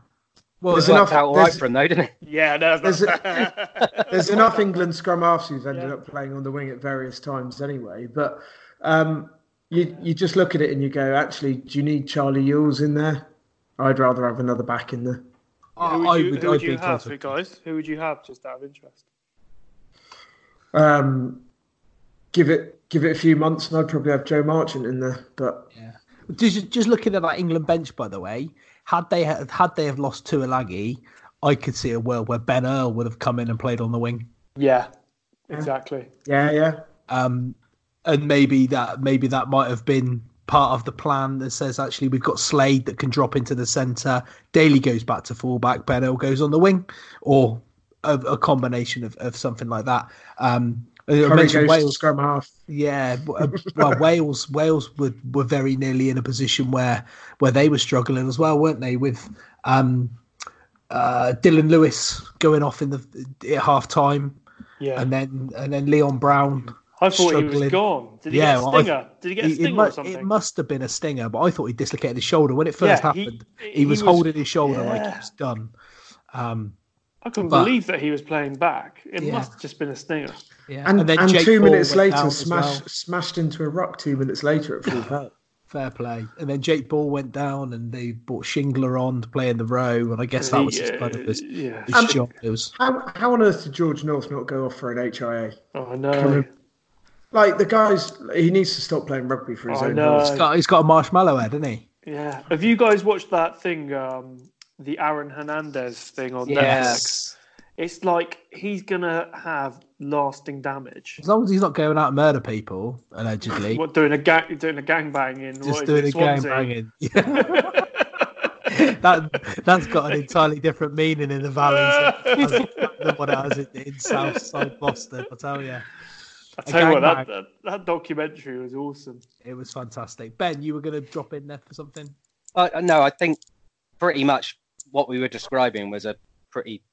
well, there's enough out all right for him, though, didn't it? Yeah, no, there's, a, there's enough England scrum halves who've ended yeah. up playing on the wing at various times anyway. But um, you you just look at it and you go, actually, do you need Charlie Ewels in there? I'd rather have another back in there. who would you, would, who would you have, guys? Who would you have, just out of interest? Um, give it give it a few months, and I'd probably have Joe Marchant in there. But yeah, just just looking at that England bench, by the way, had they had, had they have lost Tuilagi, I could see a world where Ben Earl would have come in and played on the wing. Yeah, exactly. Yeah, yeah. Um, and maybe that maybe that might have been part of the plan that says actually we've got Slade that can drop into the centre. Daly goes back to fullback. Ben Earl goes on the wing, or a, a combination of, of something like that. Um, I mentioned Wales scrum half. Yeah, uh, well, Wales Wales were, were very nearly in a position where where they were struggling as well, weren't they? With um, uh, Dillon Lewis going off in the at half time, yeah, and then and then Leon Brown. I thought struggling. he was gone. Did he yeah, get a stinger? I, Did he get a stinger it, or something? It must have been a stinger, but I thought he dislocated his shoulder when it first yeah, happened. He, he, he was, was, holding his shoulder yeah. like he was done. Um, I couldn't but, believe that he was playing back. It yeah. must have just been a stinger. Yeah. And, and, and two Ball minutes later, smashed well. smashed into a rock. Two minutes later at full power. Fair play. And then Jake Ball went down, and they brought Shingler on to play in the row, and I guess that was his kind of his, yeah. his job. It was how, how on earth did George North not go off for an HIA? Oh, I know. Like the guys, he needs to stop playing rugby for his oh, own. He's got, he's got a marshmallow head, hasn't he? Yeah. Have you guys watched that thing, um, the Aaron Hernandez thing on yes. Netflix? It's like he's gonna have lasting damage. As long as he's not going out and murder people, allegedly. What doing a gang doing a gangbang in Just what is doing it, a gang Swansea? banging. Yeah. that that's got an entirely different meaning in the valleys than than what it has in, in South Side Boston. I tell you, I tell you what, that, that that documentary was awesome. it was fantastic. Ben, you were going to drop in there for something. Uh, no, I think pretty much what we were describing was a pretty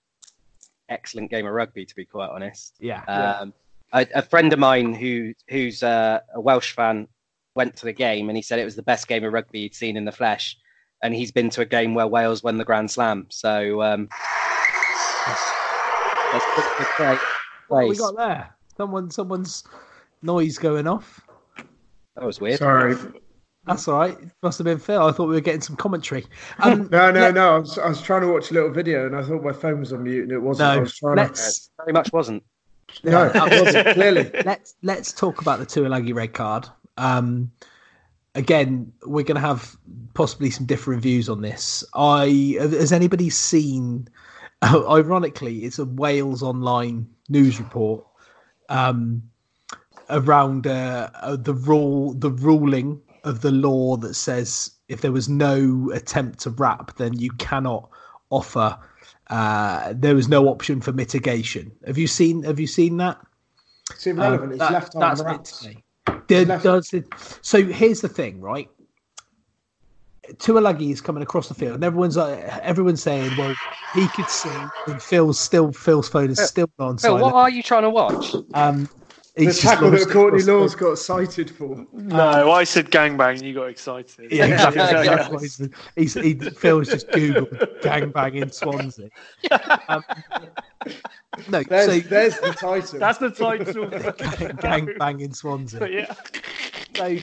excellent game of rugby, to be quite honest. Yeah, Um, a, a friend of mine who who's uh, a Welsh fan went to the game and he said it was the best game of rugby he'd seen in the flesh, and he's been to a game where Wales won the Grand Slam. So um, that's, that's pretty good play- what have we got there? Someone, someone's noise going off. That was weird. Sorry. That's all right. It Must have been Phil. I thought we were getting some commentary. Um, No, no, let- no. I was, I was trying to watch a little video and I thought my phone was on mute and it wasn't. I No, was trying to. let's Very much wasn't. No, it wasn't, clearly. let's let's talk about the Tuilagi red card. Um, again, we're going to have possibly some different views on this. I has anybody seen? ironically, it's a Wales Online news report um, around uh, uh, the rule, the ruling of the law that says if there was no attempt to wrap, then you cannot offer. Uh, there was no option for mitigation. Have you seen? Have you seen that? It's irrelevant. Um, it's that- left arm that's wraps. meant to be. Did- left- does it- so here's the thing, right? Tuilagi is coming across the field, and everyone's uh, everyone's saying, "Well, he could see." And Phil's still Phil's phone is still on Phil, silent. what are you trying to watch? Um, The he's just tackle that Courtney across the Lawes got cited for. No, I said gangbang. And you got excited. Yeah, exactly. Yeah, yeah. That's what he's, he's, he, Phil's just googled gangbang in Swansea. Um, no, There's, so there's the title. That's the title. gang, gangbang in Swansea. But yeah, So,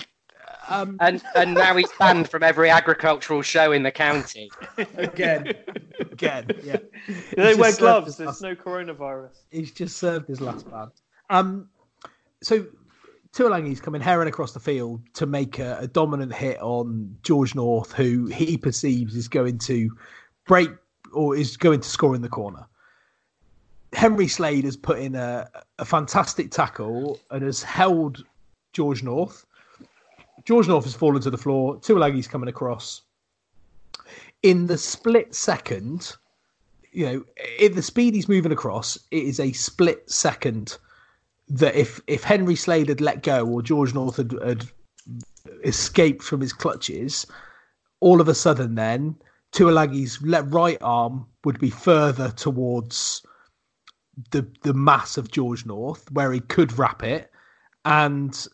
um, And and now he's banned from every agricultural show in the county. Again. again, yeah. they wear gloves. There's last- no coronavirus. he's just served his last ban. Um, so Tuilagi's coming herring across the field to make a, a dominant hit on George North, who he perceives is going to break or is going to score in the corner. Henry Slade has put in a, a fantastic tackle and has held George North. George North has fallen to the floor. Tuilagi's coming across. In the split second, you know, if the speed he's moving across, it is a split second that if if Henry Slade had let go or George North had, had escaped from his clutches, all of a sudden then Tuilagi's le- right arm would be further towards the the mass of George North where he could wrap it and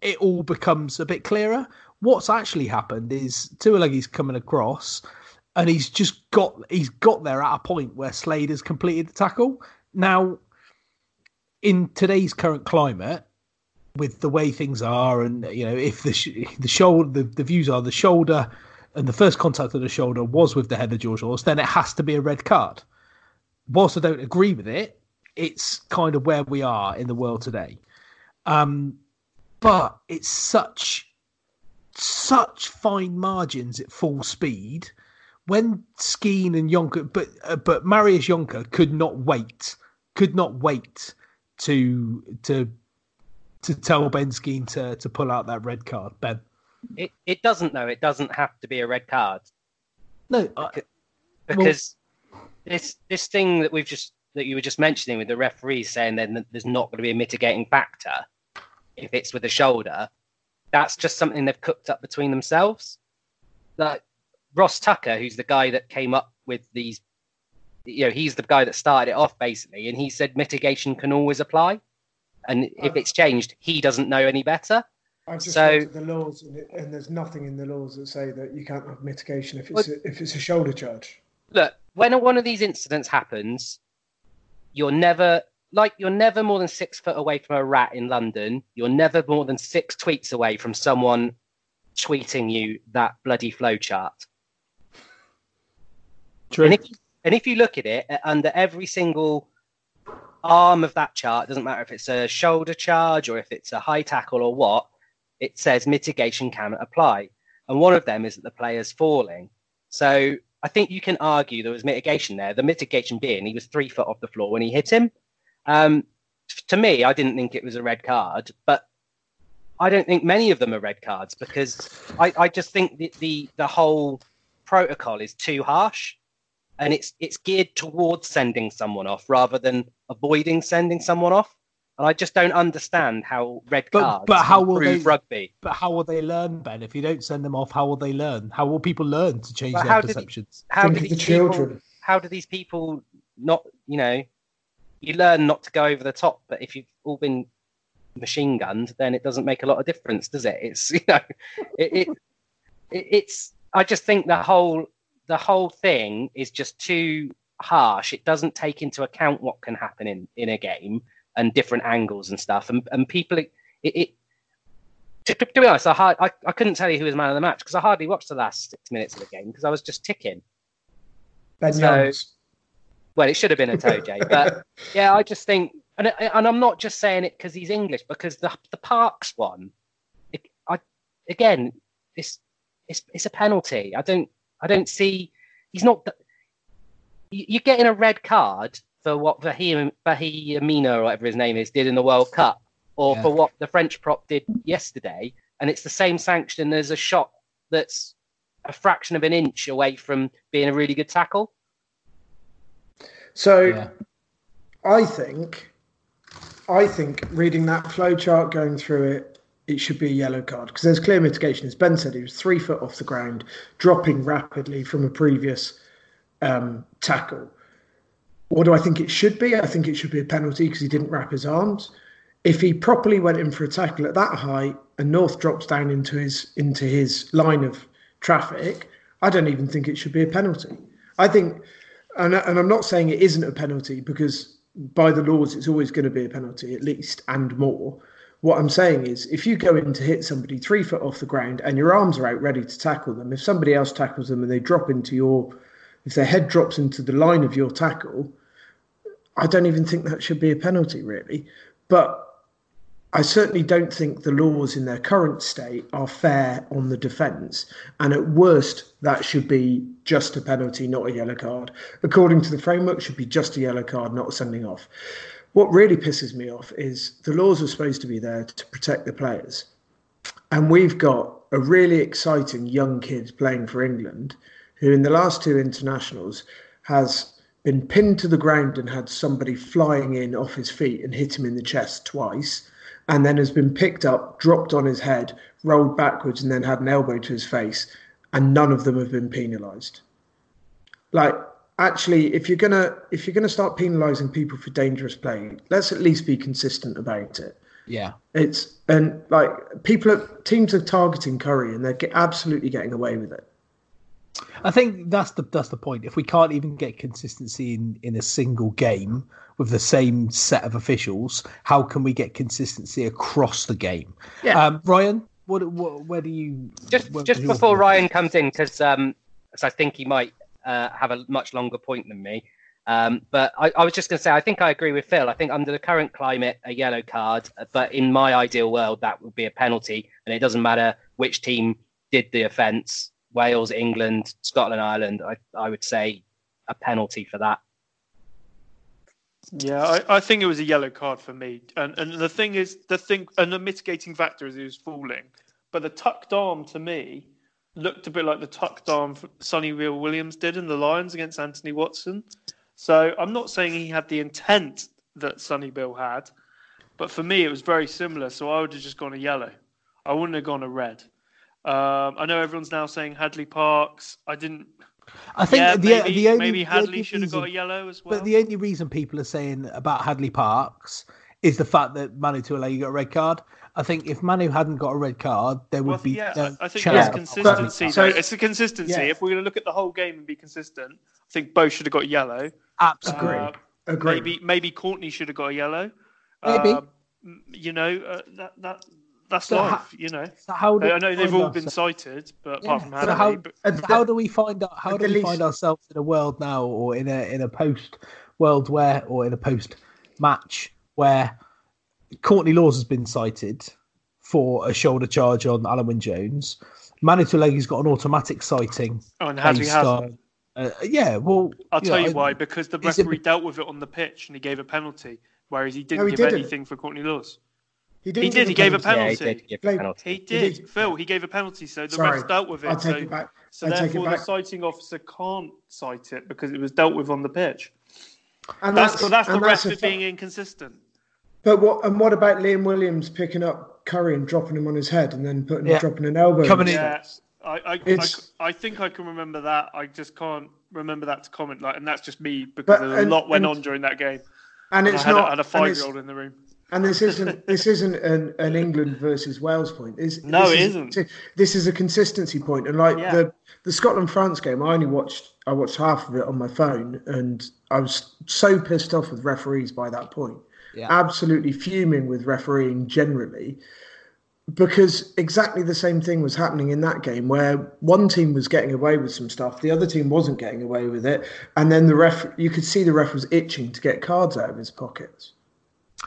it all becomes a bit clearer. What's actually happened is Tuilagi's coming across and he's just got he's got there at a point where Slade has completed the tackle. Now, in today's current climate, with the way things are, and you know, if the sh- the shoulder the, the views are the shoulder and the first contact of the shoulder was with the head of George Horse, then it has to be a red card. Whilst I don't agree with it, it's kind of where we are in the world today. Um, but it's such such fine margins at full speed when Skeen and Jonker, but uh, but Marius Jonker could not wait, could not wait to to to tell Ben Skeen to to pull out that red card. Ben, It it doesn't though. It doesn't have to be a red card no, I, because this this thing that we've just that you were just mentioning with the referees saying then that there's not going to be a mitigating factor if it's with the shoulder. That's just something they've cooked up between themselves. Like Ross Tucker, who's the guy that came up with these, you know, he's the guy that started it off basically, and he said mitigation can always apply, and if it's changed, he doesn't know any better. I just So- looked at the laws, and, it, and there's nothing in the laws that say that you can't have mitigation if it's a, if it's a shoulder charge. look, when one of these incidents happens, you're never like you're never more than six foot away from a rat in London. You're never more than six tweets away from someone tweeting you that bloody flowchart. true. And if, and if you look at it uh, under every single arm of that chart, doesn't matter if it's a shoulder charge or if it's a high tackle or what, it says mitigation can apply. And one of them is that the player's falling. So I think you can argue there was mitigation there. The mitigation being he was three foot off the floor when he hit him. Um, to me, I didn't think it was a red card, but I don't think many of them are red cards because I, I just think the, the the whole protocol is too harsh, and it's it's geared towards sending someone off rather than avoiding sending someone off. And I just don't understand how red But- cards but how will they- rugby. But how will they learn, Ben? If you don't send them off, how will they learn? How will people learn to change But their how did he- perceptions? How Think do of the these people? children. How do these people not? You know, you learn not to go over the top. But if you've all been machine gunned, then it doesn't make a lot of difference, does it? It's you know, it, it, it it's. I just think the whole the whole thing is just too harsh. It doesn't take into account what can happen in in a game and different angles and stuff. And and people, it, it to, to be honest, I, hard, I I couldn't tell you who was man of the match because I hardly watched the last six minutes of the game because I was just ticking. Ben So- Well, it should have been a Toje, but yeah, I just think, and and I'm not just saying it because he's English, because the the Parkes one, it, I again, it's it's it's a penalty. I don't I don't see he's not. the- you- You're getting a red card for what Vahim Vahi Amina or whatever his name is did in the World Cup, or Yeah. for what the French prop did yesterday, and it's the same sanction as a shot that's a fraction of an inch away from being a really good tackle. So Yeah. I think, I think reading that flow chart, going through it, it should be a yellow card because there's clear mitigation. As Ben said, he was three foot off the ground, dropping rapidly from a previous um, tackle. What do I think it should be? I think it should be a penalty because he didn't wrap his arms. If he properly went in for a tackle at that height and North drops down into his into his line of traffic, I don't even think it should be a penalty. I think and, and I'm not saying it isn't a penalty because by the laws it's always going to be a penalty at least and more. What I'm saying is if you go in to hit somebody three foot off the ground and your arms are out ready to tackle them, if somebody else tackles them and they drop into your, if their head drops into the line of your tackle, I don't even think that should be a penalty really. But I certainly don't think the laws in their current state are fair on the defence. And at worst, that should be just a penalty, not a yellow card. According to the framework, should be just a yellow card, not a sending off. What really pisses me off is the laws are supposed to be there to protect the players. And we've got a really exciting young kid playing for England who, in the last two internationals, has been pinned to the ground and had somebody flying in off his feet and hit him in the chest twice and then has been picked up, dropped on his head, rolled backwards, and then had an elbow to his face, and none of them have been penalised. Like, actually, if you're gonna if you're gonna start penalising people for dangerous play, let's at least be consistent about it. Yeah. It's and like people are teams are targeting Curry, and they're get, absolutely getting away with it. I think that's the that's the point. If we can't even get consistency in, in a single game with the same set of officials, how can we get consistency across the game? Yeah. Um, Ryan, what, what where do you just where- just before Ryan comes in, because um, um, 'cause I think he might uh, have a much longer point than me. Um, but I, I was just going to say, I think I agree with Phil. I think under the current climate, a yellow card, but in my ideal world, that would be a penalty, and it doesn't matter which team did the offence. Wales, England, Scotland, Ireland. I, I would say a penalty for that. Yeah, I, I think it was a yellow card for me. And and the thing is, the thing and the mitigating factor is he was falling, but the tucked arm to me looked a bit like the tucked arm Sonny Bill Williams did in the Lions against Anthony Watson. So I'm not saying he had the intent that Sonny Bill had, but for me it was very similar. So I would have just gone a yellow. I wouldn't have gone a red. Um, I know everyone's now saying Hadleigh Parkes. I didn't. I think yeah, the, maybe, the only, maybe Hadleigh should have got a yellow as well. But the only reason people are saying about Hadleigh Parkes is the fact that Manu Tuilagi got a red card. I think if Manu hadn't got a red card, there would Well, be yeah, no I I think chance that's of- consistency. So- It's the consistency. Yeah. If we're going to look at the whole game and be consistent, I think both should have got yellow. Absolutely. Uh, Agree. maybe maybe Courtney should have got a yellow. Maybe. Uh, you know uh, that that that's So life. ha- you know. So how do I I know we they've find all been ourselves- cited, but Yeah, apart from so Hadleigh, how- but- At how do we find out? How do the we find ourselves in a world now, or in a in a post world where, or in a post match where Courtney Lawes has been cited for a shoulder charge on Alun Wyn Jones. Manu Tuilagi's got an automatic citing oh, and Hadleigh Parkes hasn't. on Uh, yeah, well, I'll tell know, you why. Because the is it referee dealt with it on the pitch and he gave a penalty, whereas he didn't No, he give didn't. anything for Courtney Lawes. He He did. He gave a Yeah, he penalty. did give a penalty. He He did, did. Phil. He gave a penalty, so the Sorry, refs dealt with it. I'll take so, it back. so I take it therefore, the back. citing officer can't cite it because it was dealt with on the pitch. And That's that's, that's the and ref a for fa- being inconsistent. But what and what about Liam Williams picking up Curry and dropping him on his head and then putting Yeah. dropping an elbow? Coming in? in. Yeah, I, I, I, I think I can remember that. I just can't remember that to comment. Like, and that's just me because But- there's a lot went and- on during that game. And And it's I had, not. a, had a five-year-old in the room. And this isn't this isn't an, an England versus Wales point. Is No, this it is- isn't. This is a consistency point. point, and like Yeah. the the Scotland France game, I only watched I watched half of it on my phone, and I was so pissed off with referees by that point. Yeah. Absolutely fuming with refereeing generally, because exactly the same thing was happening in that game, where one team was getting away with some stuff, the other team wasn't getting away with it, and then the ref you could see the ref was itching to get cards out of his pockets.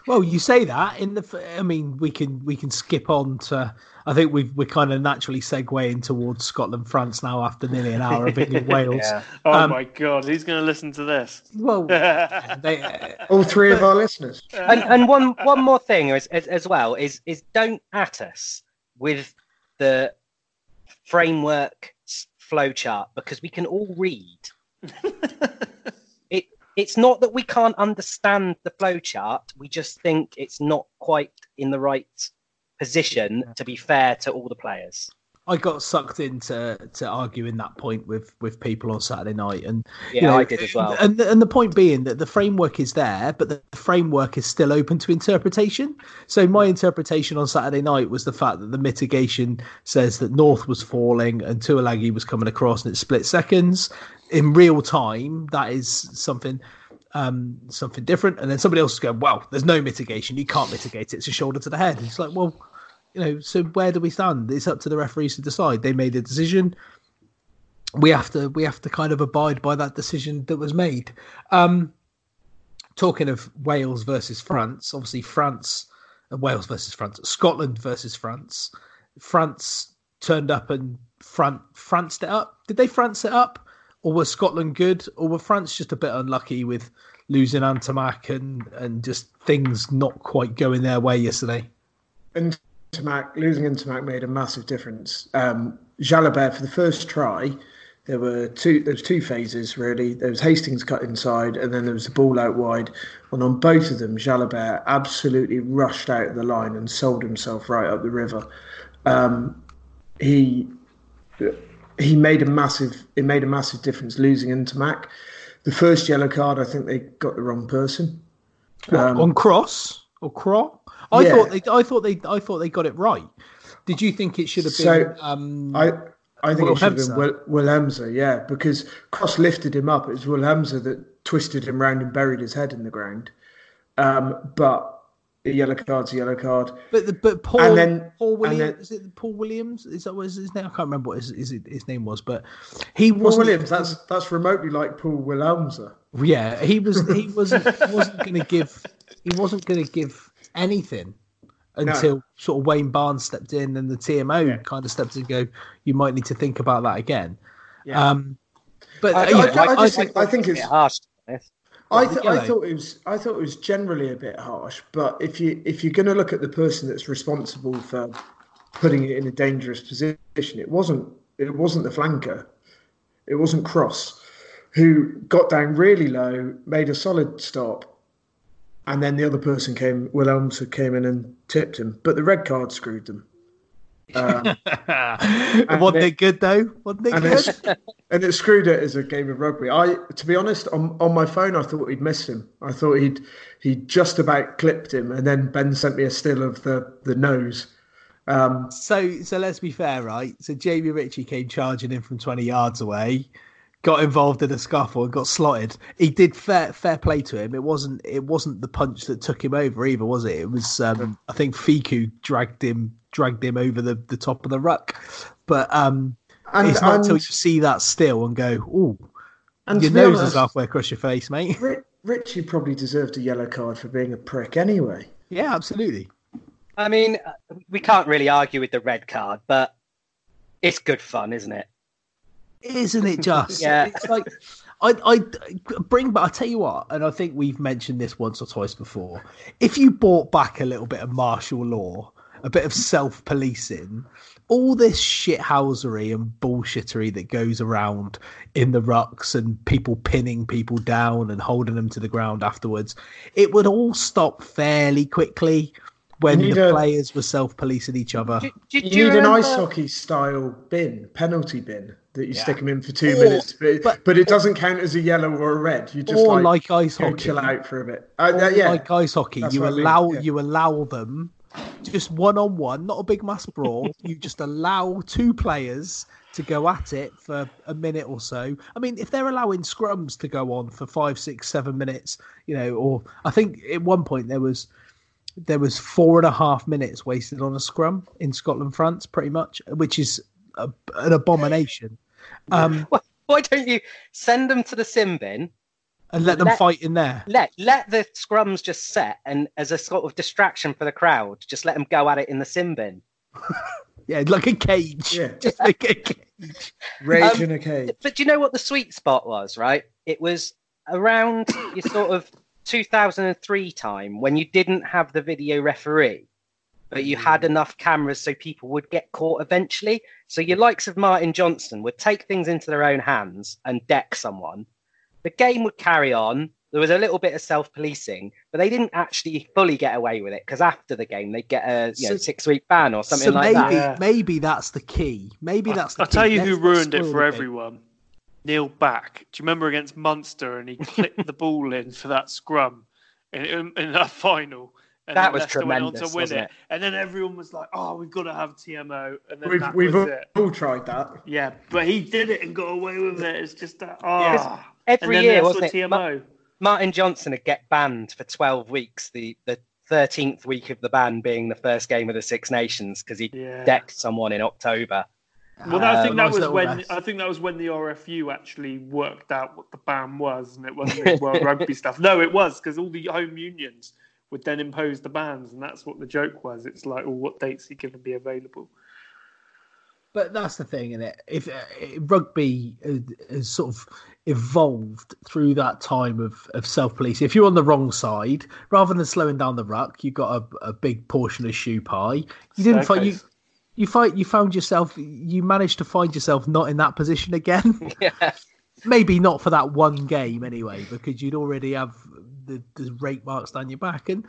Well, you say that in the. I mean, we can we can skip on to. I think we've we're kind of naturally segueing towards Scotland France now after nearly an hour of England Wales. Yeah. Oh Um, my god, who's going to listen to this? Well, they, uh, All three of our listeners. and and one one more thing as, as as well is is don't at us with the framework s- flowchart because we can all read. it it's not that we can't understand the flowchart. We just think it's not quite in the right position to be fair to all the players. I got sucked into to arguing that point with with people on Saturday night, and Yeah, you know, I did as well. And and the point being that the framework is there, but the framework is still open to interpretation. So my interpretation on Saturday night was the fact that the mitigation says that North was falling and Tuilagi was coming across, and it split seconds in real time. That is something. Um, something different, and then somebody else is going, "Well, there's no mitigation. You can't mitigate it. It's a shoulder to the head." It's like, well, you know, so where do we stand? It's up to the referees to decide. They made a decision. We have to we have to kind of abide by that decision that was made. Um, talking of Wales versus France, obviously France, uh, Wales versus France, Scotland versus France. France turned up and Fran- France it up. Did they France it up, or was Scotland good, or were France just a bit unlucky with losing Ntamack and and just things not quite going their way yesterday? Ntamack, losing Ntamack made a massive difference. Um, Jalibert for the first try, there were two. There was two phases really. There was Hastings cut inside, and then there was the ball out wide. And on both of them, Jalibert absolutely rushed out of the line and sold himself right up the river. Um, he he made a massive. It made a massive difference losing Ntamack. The first yellow card, I think they got the wrong person. Um, on cross or craw? I Yeah. thought they. I thought they. I thought they got it right. Did you think it should have been? So, um, I I think it should have Willemse. been Wil- Willemse, yeah, because Cros lifted him up. It was Wilhelmsa that twisted him round and buried his head in the ground. Um, but a yellow card's a yellow card. but the, but Paul and then- Paul and Williams then- is it Paul Williams? Is that what his name? I can't remember what his his, his name was, but he wasn't. Williams, that's that's remotely like Paul Willemse. Yeah, he was. He wasn't. Wasn't going to give. He wasn't going to give anything until sort of Wayne Barnes stepped in and the TMO kind of stepped in and go. You might need to think about that again. Um, but I- uh, yeah, I- I I, just think think- I think it's- harsh. To be honest. I, th- I thought it was I thought it was generally a bit harsh, but if you if you're going to look at the person that's responsible for putting it in a dangerous position, it wasn't it wasn't the flanker, it wasn't Cros, who got down really low, made a solid stop, and then the other person came, Will Elmsford came in and tipped him, but the red card screwed them. Um, wasn't it- it good though? Wasn't it and good? it's, and it screwed it as a game of rugby. I, to be honest, on, on my phone, I thought he'd missed him. I thought he'd he just about clipped him, and then Ben sent me a still of the the nose. Um, So, so let's be fair, right? So Jamie Ritchie came charging in from twenty yards away, got involved in a scuffle and got slotted. He did fair fair play to him. It wasn't it wasn't the punch that took him over either, was it? It was um, I think Fiku dragged him dragged him over the, the top of the ruck. But um, and it's not until you see that still and go, oh, and your to be nose is halfway across your face, mate. Ri- Ritchie probably deserved a yellow card for being a prick anyway. yeah, absolutely. I mean, uh, we can't really argue with the red card, but it's good fun, isn't it? Isn't it just? Yeah. It's like I I bring but I tell you what, and I think we've mentioned this once or twice before. If you brought back a little bit of martial law, a bit of self policing, all this shithousery and bullshittery that goes around in the rucks and people pinning people down and holding them to the ground afterwards, it would all stop fairly quickly when the a- players were self policing each other. Do, do, do You need an ice hockey style bin, penalty bin that you Yeah. stick them in for two Or- minutes, but, but- but it doesn't count as a yellow or a red. You just or like, like ice hockey. chill out for a bit. Uh, Or yeah, like ice hockey, That's you what I mean, allow yeah. you allow them just one on one, not a big mass brawl. you just allow two players to go at it for a minute or so. I mean, if they're allowing scrums to go on for five, six, seven minutes, you know, or I think at one point there was there was four and a half minutes wasted on a scrum in Scotland, France, pretty much, which is a, an abomination. Um, Why, why don't you send them to the sin bin? And let them Let- fight in there. Let let the scrums just set, and as a sort of distraction for the crowd, just let them go at it in the sin bin. Yeah, like a cage. Yeah. Just like a cage. rage Um, in a cage. But do you know what the sweet spot was? Right, it was around your sort of 2003 time when you didn't have the video referee, but you had enough cameras so people would get caught eventually. So your likes of Martin Johnson would take things into their own hands and deck someone. The game would carry on. There was a little bit of self-policing, but they didn't actually fully get away with it because after the game they'd get a you know, So- six-week ban or something so like maybe that. Yeah. maybe that's the key. Maybe that's the I'll key. tell you Let's who ruined it for everyone. Neil Back. Do you remember against Munster and he clipped the ball in for that scrum in, in, in that final? And That then was Leicester went on to win wasn't it. it? And then everyone was like, "Oh, we've got to have TMO." And then We've, that we've was all, it. all tried that. Yeah, but he did it and got away with it. It's just that. Oh. Every year, wasn't what it? Ma- Martin Johnson would get banned for 12 weeks, the, the 13th week of the ban being the first game of the Six Nations because he Yeah. decked someone in October. Well, I Uh, think that nice was when rest. I think that was when the RFU actually worked out what the ban was, and it wasn't the World Rugby stuff. No, it was because all the home unions would then impose the bans, and that's what the joke was. It's like, well, what dates are going to be available? But that's the thing, is it? If uh, rugby has, has sort of evolved through that time of, of self police, if you're on the wrong side, rather than slowing down the ruck, you got a, a big portion of shoe pie. You didn't find you. You fight. You found yourself. You managed to find yourself not in that position again. Yeah. Maybe not for that one game anyway, because you'd already have the, the rake marks down your back and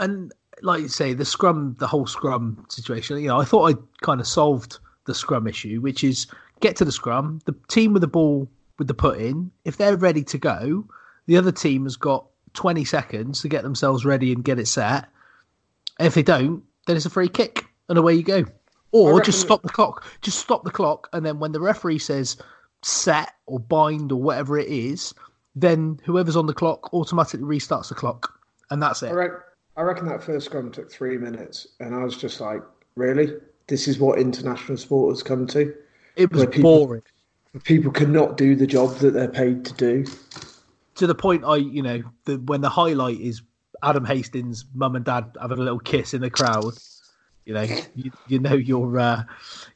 and like you say, the scrum, the whole scrum situation. You know, I thought I kind of solved the scrum issue, which is get to the scrum. The team with the ball with the put in, if they're ready to go, the other team has got 20 seconds to get themselves ready and get it set. If they don't, then it's a free kick and away you go. Or just stop the clock. Just stop the clock, and then when the referee says set or bind or whatever it is, then whoever's on the clock automatically restarts the clock, and that's I, it. I reckon that first scrum took three minutes, and I was just like, really? This is what international sport has come to? It was people- boring. People cannot do the job that they're paid to do. to the point I, you know, the, when the highlight is Adam Hastings' mum and dad having a little kiss in the crowd, you know, you, you know you're, uh,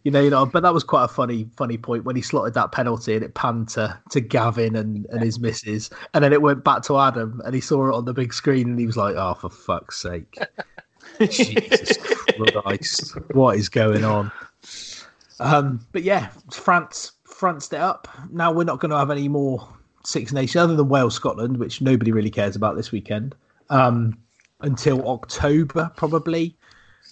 you know, you know. But that was quite a funny, funny point when he slotted that penalty and it panned to to Gavin and, and his missus, and then it went back to Adam and he saw it on the big screen and he was like, "Oh, for fuck's sake, Jesus Christ, what is going on?" Um, but yeah, France France it up. Now we're not going to have any more Six Nations other than Wales Scotland, which nobody really cares about this weekend. Um, until October probably.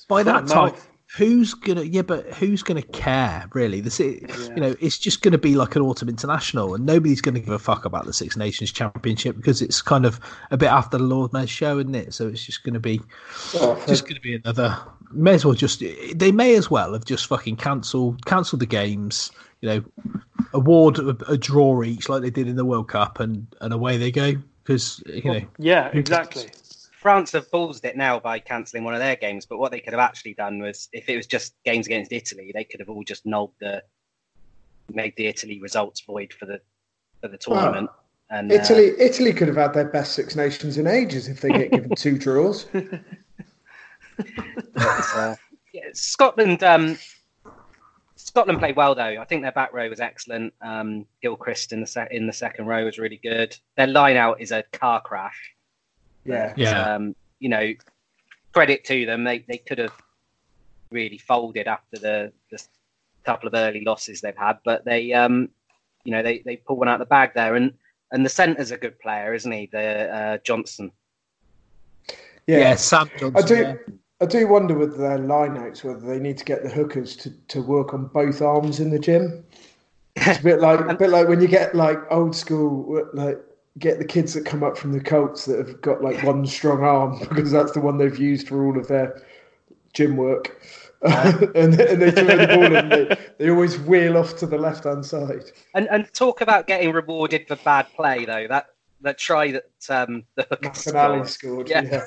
By that time, who's gonna? Yeah, but who's gonna care really? This, you know, it's just gonna be like an autumn international, and nobody's gonna give a fuck about the Six Nations Championship because it's kind of a bit after the Lord Mayor's show, isn't it? So it's just gonna be Oh, just going to be another. May as well just. They may as well have just fucking cancelled cancelled the games. You know, award a, a draw each like they did in the World Cup, and and away they go. Because you know, Yeah, exactly. France have ballsed it now by cancelling one of their games, but what they could have actually done was if it was just games against Italy, they could have all just nulled the made the Italy results void for the for the tournament. and uh, Italy, Italy could have had their best Six Nations in ages if they get given two draws. It's, uh, yeah, Scotland. Um, Scotland played well though. I think their back row was excellent. Um, Gilchrist in the se- in the second row was really good. Their line out is a car crash. Yeah. Yeah. Um, you know, credit to them. They they could have really folded after the, the couple of early losses they've had, but they um, you know, they they pull one out of the bag there. And and the centre's a good player, isn't he? The uh, Johnson. Yeah. Yeah, Sam Johnson. I do. I do wonder with their lineouts whether they need to get the hookers to, to work on both arms in the gym. It's a bit like a bit like when you get like old school like get the kids that come up from the Colts that have got like one strong arm because that's the one they've used for all of their gym work. and, and they throw the ball and they, they always wheel off to the left hand side. And and talk about getting rewarded for bad play though. That that try that um, the hooker McInally scored. scored. Yeah.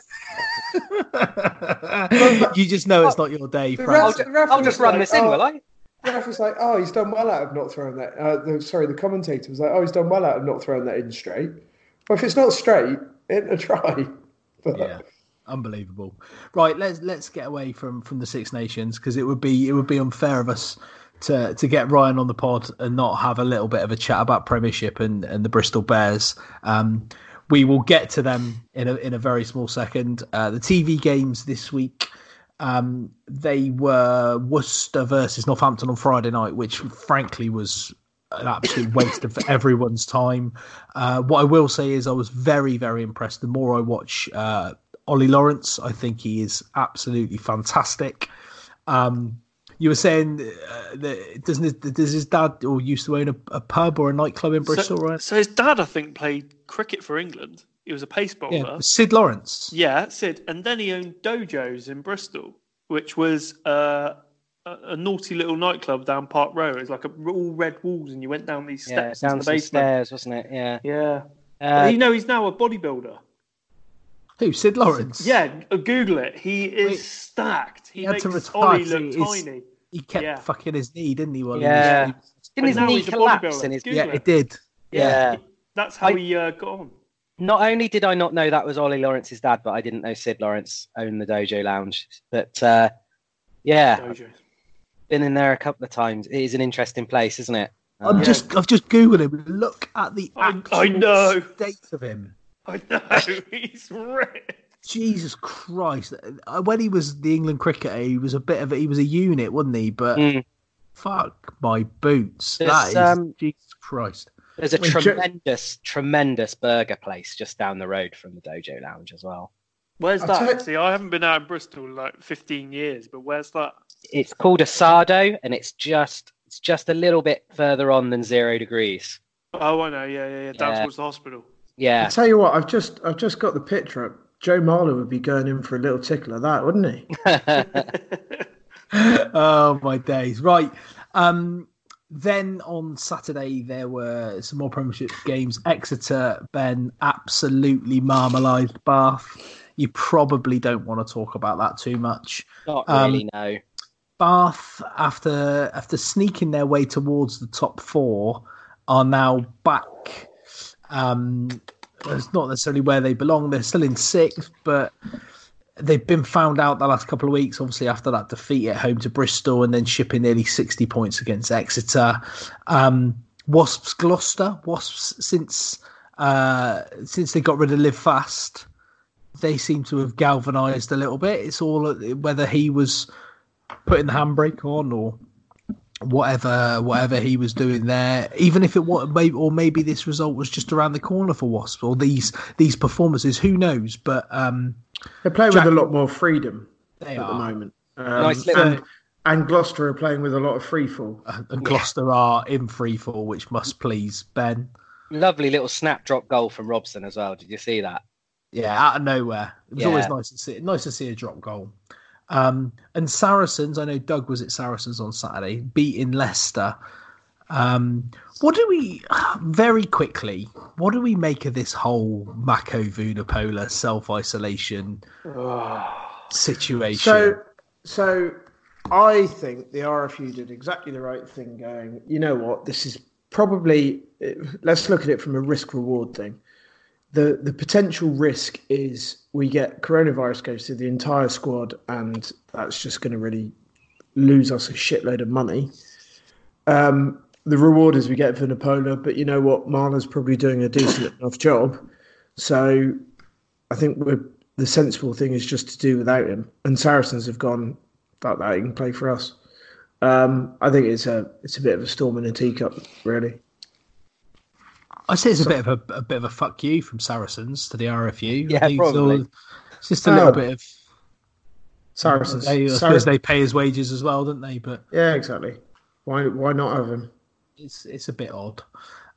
Yeah. you just know it's not your day, The Frank. I'll, ref- ju- I'll just run like, this in, oh, will I? The ref was like, "Oh, he's done well out of not throwing that." Uh, the, sorry, the commentator was like, "Oh, he's done well out of not throwing that in straight." Well, if it's not straight, it a try. But, yeah unbelievable right let's let's get away from from the six nations because it would be it would be unfair of us to to get ryan on the pod and not have a little bit of a chat about premiership and and the bristol bears um we will get to them in a in a very small second uh the tv games this week um they were worcester versus northampton on friday night which frankly was an absolute waste of everyone's time. Uh, what I will say is I was very, very impressed. The more I watch uh, Ollie Lawrence, I think he is absolutely fantastic. Um, you were saying uh, that doesn't his, does his dad or used to own a, a pub or a nightclub in Bristol, so, right? So his dad, I think, played cricket for England. He was a pace bowler. Yeah, Sid Lawrence. Yeah, Sid. And then he owned Dojos in Bristol, which was uh, a, a naughty little nightclub down Park Row. It was like a, all red walls, and you went down these Yeah, steps down into the basement. stairs, wasn't it? Yeah. Yeah. Uh, you know, he's now a bodybuilder. Who? Sid Lawrence. Yeah, uh, Google it. He is Wait, stacked. He, he had makes to retire Ollie look his- tiny. He kept Yeah. fucking his knee, didn't he? While Yeah. He was, Didn't his knee collapse in his Google yeah, it did. Yeah. That's how I- he uh, got on. Not only did I not know that was Ollie Lawrence's dad, but I didn't know Sid Lawrence owned the Dojo Lounge. But uh, yeah, Dojos. been in there a couple of times. It is an interesting place, isn't it? I'm Um, just, I've just googled him. Look at the I- actual I know. state of him. I know. he's ripped. Jesus Christ! Uh, When he was the England cricketer, he was a bit of a, he was a unit, wasn't he? But Mm. fuck my boots. There's, that is um, Jesus Christ. There's a Wait, Jo- tremendous, tremendous burger place just down the road from the Dojo Lounge as well. Where's I'll that? tell See, I haven't been out in Bristol like 15 years, but where's that? It's called Asado, and it's just it's just a little bit further on than zero degrees. Oh, I know. Yeah, yeah, yeah. Down Yeah. towards the hospital. I Yeah, tell you what, I've just I've just got the picture up. Joe Marler would be going in for a little tickle of that, wouldn't he? oh my days! Right. Um, then on Saturday there were some more Premiership games. Exeter, Ben, absolutely marmalised Bath. You probably don't want to talk about that too much. not Um, really. No. Bath, after after sneaking their way towards the top four, are now back. Um, it's not necessarily where they belong. They're still in sixth, but they've been found out the last couple of weeks. Obviously, after that defeat at home to Bristol, and then shipping nearly sixty points against Exeter. Um, Wasps Gloucester. Wasps since uh, since they got rid of Live Fast, they seem to have galvanised a little bit. It's all whether he was putting the handbrake on or whatever whatever he was doing there even if it was maybe or maybe this result was just around the corner for wasps or these these performances who knows but um They're playing Jack- with a lot more freedom they at the moment. Um, Nice little- and, and Gloucester are playing with a lot of free fall. and gloucester are in free fall which must please ben Lovely little snap drop goal from Robson as well. Did you see that? yeah out of nowhere it was Yeah. always nice to see nice to see a drop goal um and saracens i know doug was at saracens on saturday beating leicester um what do we very quickly what do we make of this whole mako Vunipola self-isolation situation So, so I think the RFU did exactly the right thing. Going, you know what? This is probably. Let's look at it from a risk reward thing. The the potential risk is we get coronavirus goes to the entire squad, and that's just going to really lose us a shitload of money. um, the reward is we get Vunipola, but you know what? Marler's probably doing a decent enough job. So I think the sensible thing is just to do without him. And Saracens have gone, fuck that, he can play for us. Um, I think it's a it's a bit of a storm in a teacup, really. I say it's a bit of a, a bit of a fuck you from Saracens to the RFU. Yeah, I it's probably. all- It's just a little Oh. bit of. Saracens. They, I Sar- suppose they pay his wages as well, don't they? But yeah, exactly. Why why not have him? it's it's a bit odd.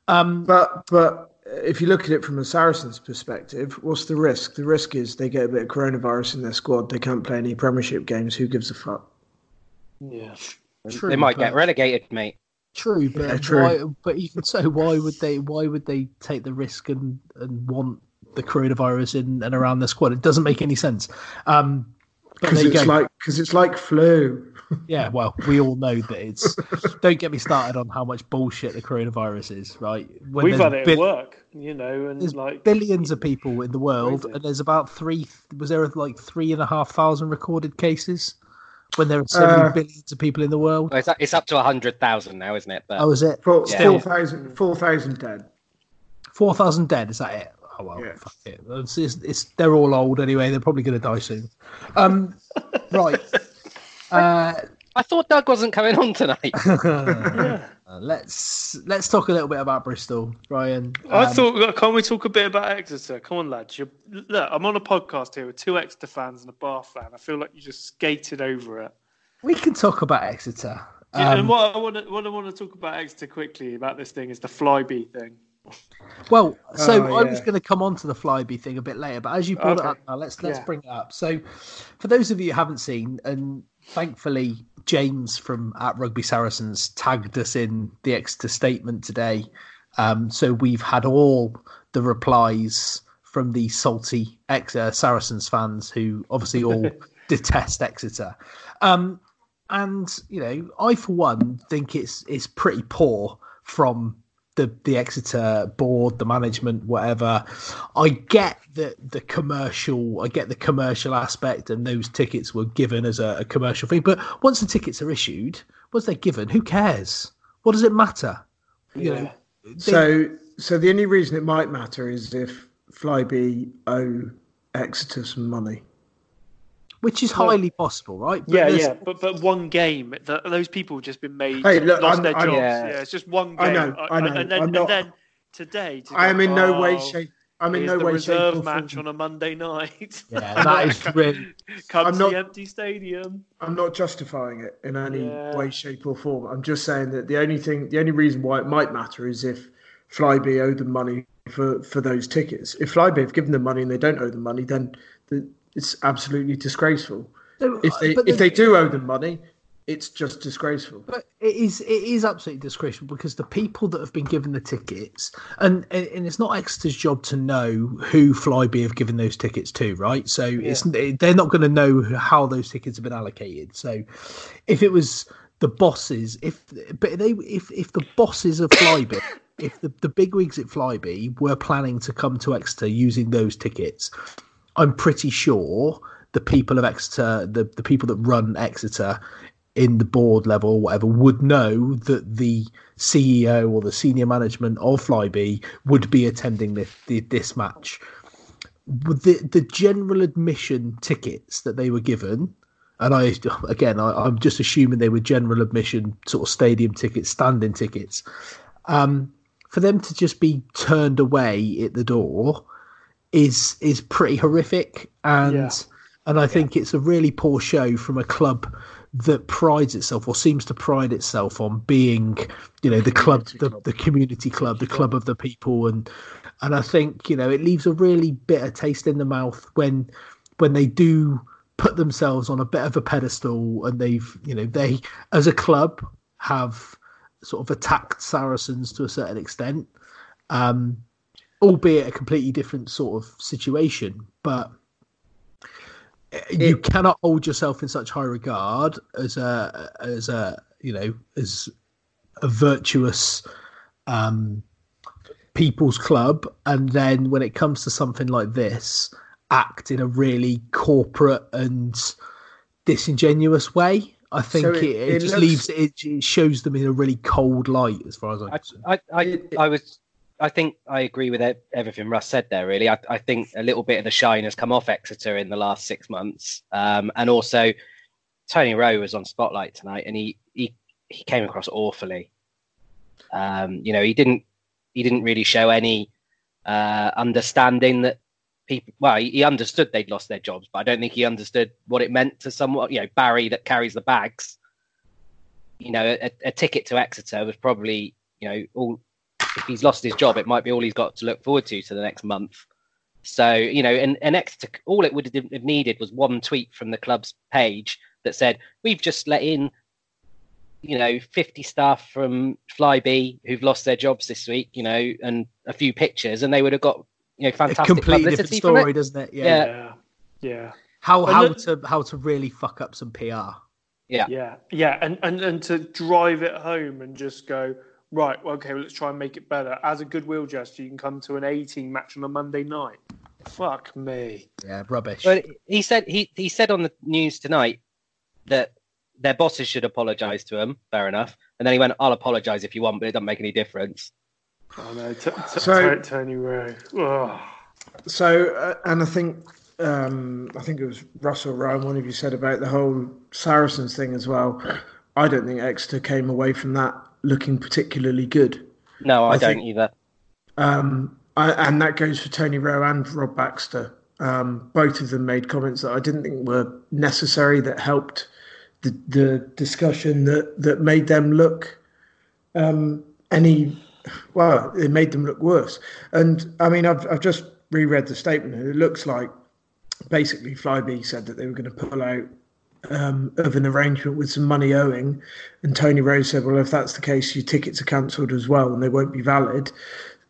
Um, But but if you look at it from a Saracens perspective, what's the risk? The risk is they get a bit of coronavirus in their squad. They can't play any Premiership games. Who gives a fuck? Yeah. true, they might but- get relegated, mate. True, but Yeah, true. why? But even so, why would they? Why would they take the risk and and want the coronavirus in and around the squad? It doesn't make any sense. Um, Because it's go. like because it's like flu. yeah, well, we all know that it's. don't get me started on how much bullshit the coronavirus is. Right, when We've had it bill- at work, you know, and There's like billions of people in the world, Crazy. and there's about three. Was there like three and a half thousand recorded cases? When there are so Uh, many billions of people in the world. Well, it's, it's up to 100,000 now, isn't it? But Oh, is it? Four Yeah. four thousand four thousand dead. Four thousand dead. Is that it? Oh well, Yeah. fuck it. It's, it's, it's they're all old anyway. They're probably going to die soon. Um, right. Uh, I thought Doug wasn't coming on tonight. uh, let's let's talk a little bit about Bristol, Brian. I Um, thought, can't we talk a bit about Exeter? Come on, lads. You're, look, I'm on a podcast here with two Exeter fans and a Bath fan. I feel like you just skated over it. we can talk about Exeter. Yeah, Um, and what I want to what I want to talk about Exeter quickly about this thing is the Flybe thing. Well, so Oh, I was going to come on to the Flybe thing a bit later, but as you brought it up now, let's let's Yeah. bring it up. So, for those of you who haven't seen, and thankfully James from at Rugby Saracens tagged us in the Exeter statement today, um, so we've had all the replies from the salty Exeter Saracens fans who obviously all detest Exeter. Um, and you know, I for one think it's it's pretty poor from the the Exeter board, the management, whatever. I get the the commercial, I get the commercial aspect, and those tickets were given as a, a commercial thing. But once the tickets are issued, once they're given, who cares? What does it matter? You know, they- So so the only reason it might matter is if Flybe owe Exeter some money. Which is highly possible, right? But Yeah, yeah, but but one game, th those people have just been made Hey, look, lost I'm- their I'm- jobs. Yeah. Yeah. it's just one game. I know, I know, And then, I'm not- and then today, to I am go, in no way, "Oh, shape. I'm in no the way, reserve shape, or match form. on a Monday night. Yeah, that is really- Come I'm to not- the empty stadium. I'm not justifying it in any Yeah. way, shape, or form. I'm just saying that the only thing, the only reason why it might matter is if Flybe owe them money for for those tickets. If Flybe have given them money and they don't owe them money, then the, it's absolutely disgraceful. So, If they if they do owe them money, it's just disgraceful. But it is it is absolutely disgraceful because the people that have been given the tickets and and it's not Exeter's job to know who Flybe have given those tickets to, right? So it's they're not going to know how those tickets have been allocated. So if it was the bosses, if but they if if the bosses of Flybe, if the the big wigs at Flybe were planning to come to Exeter using those tickets, I'm pretty sure the people of Exeter, the, the people that run Exeter in the board level or whatever, would know that the CEO or the senior management of Flybe would be attending this, this match. The, the general admission tickets that they were given, and I again, I, I'm just assuming they were general admission sort of stadium tickets, standing tickets. Um, for them to just be turned away at the door is is pretty horrific. And Yeah. and I think it's a really poor show from a club that prides itself or seems to pride itself on being you know the club the, the community club the club of the people. And and I think you know it leaves a really bitter taste in the mouth when when they do put themselves on a bit of a pedestal and they've you know they as a club have sort of attacked Saracens to a certain extent. Um albeit a completely different sort of situation but you cannot hold yourself in such high regard as a as a you know as a virtuous um people's club and then when it comes to something like this act in a really corporate and disingenuous way I think So it, it- it, it just looks- leaves it, it shows them in a really cold light, as far as I'm I, concerned. I, I, I was. I think I agree with everything Russ said there. Really, I, I think a little bit of the shine has come off Exeter in the last six months, um, and also Tony Rowe was on Spotlight tonight, and he he, he came across awfully. Um, you know, he didn't he didn't really show any uh, understanding that people. Well, he, he understood they'd lost their jobs, but I don't think he understood what it meant to someone. You know, Barry that carries the bags. You know, a, a ticket to Exeter was probably you know all if he's lost his job, it might be all he's got to look forward to to the next month. So you know, and, and Exeter, all it would have needed was one tweet from the club's page that said, "We've just let in, you know, 50 staff from Flybe who've lost their jobs this week, you know, and a few pictures, and they would have got you know a fantastic completely different publicity from story, it. doesn't it? Yeah. Yeah. Yeah, yeah, How And how look- to how to really fuck up some PR. Yeah, yeah, yeah, and and and to drive it home and just go right. Well, okay, well, let's try and make it better. As a goodwill gesture, you can come to an 18 match on a Monday night. Fuck me. Yeah, rubbish. But he said he he said on the news tonight that their bosses should apologise to him. Fair enough. And then he went, "I'll apologise if you want, but it doesn't make any difference." Oh no, t- t- So- t- Tony Rowe. Ugh. So, uh, and I think um, I think it was Russell Ryan, one of you said about the whole Saracens thing as well. I don't think Exeter came away from that looking particularly good. No, I, I don't think- either. Um, I, and that goes for Tony Rowe and Rob Baxter. Um, both of them made comments that I didn't think were necessary that helped the, the discussion that, that made them look um, any well, it made them look worse. And I mean, I've, I've just reread the statement, and it looks like basically Flybe said that they were going to pull out um, of an arrangement with some money owing, and Tony Rowe said, "Well, if that's the case, your tickets are cancelled as well, and they won't be valid."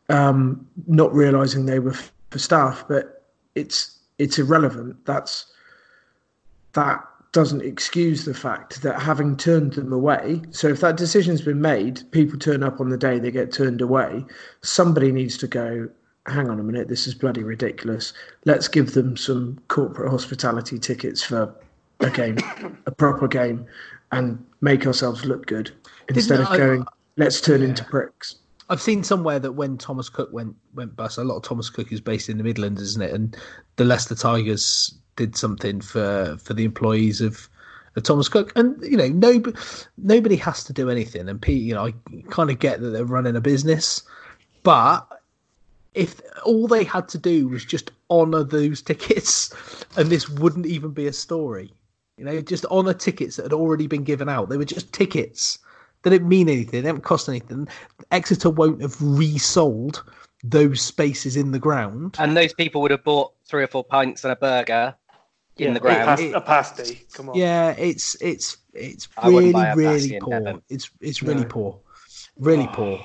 Um, not realizing they were f- for staff, but it's it's irrelevant. That's that doesn't excuse the fact that having turned them away. So if that decision's been made, people turn up on the day they get turned away. Somebody needs to go. Hang on a minute, this is bloody ridiculous. Let's give them some corporate hospitality tickets for a game, a proper game, and make ourselves look good instead of I- going. Let's turn into pricks. I've seen somewhere that when Thomas Cook went went bust, a lot of Thomas Cook is based in the Midlands, isn't it? And the Leicester Tigers did something for for the employees of, of Thomas Cook, and you know, no, nobody has to do anything. And Pete, you know, I kind of get that they're running a business, but if all they had to do was just honour those tickets, and this wouldn't even be a story. You know, just honour tickets that had already been given out. They were just tickets. They didn't mean anything. They didn't cost anything. Exeter won't have resold those spaces in the ground. And those people would have bought three or four pints and a burger in the A, ground. pas- a pasty. Come on. Yeah, it's it's it's really really poor. It's it's really No. poor, really poor,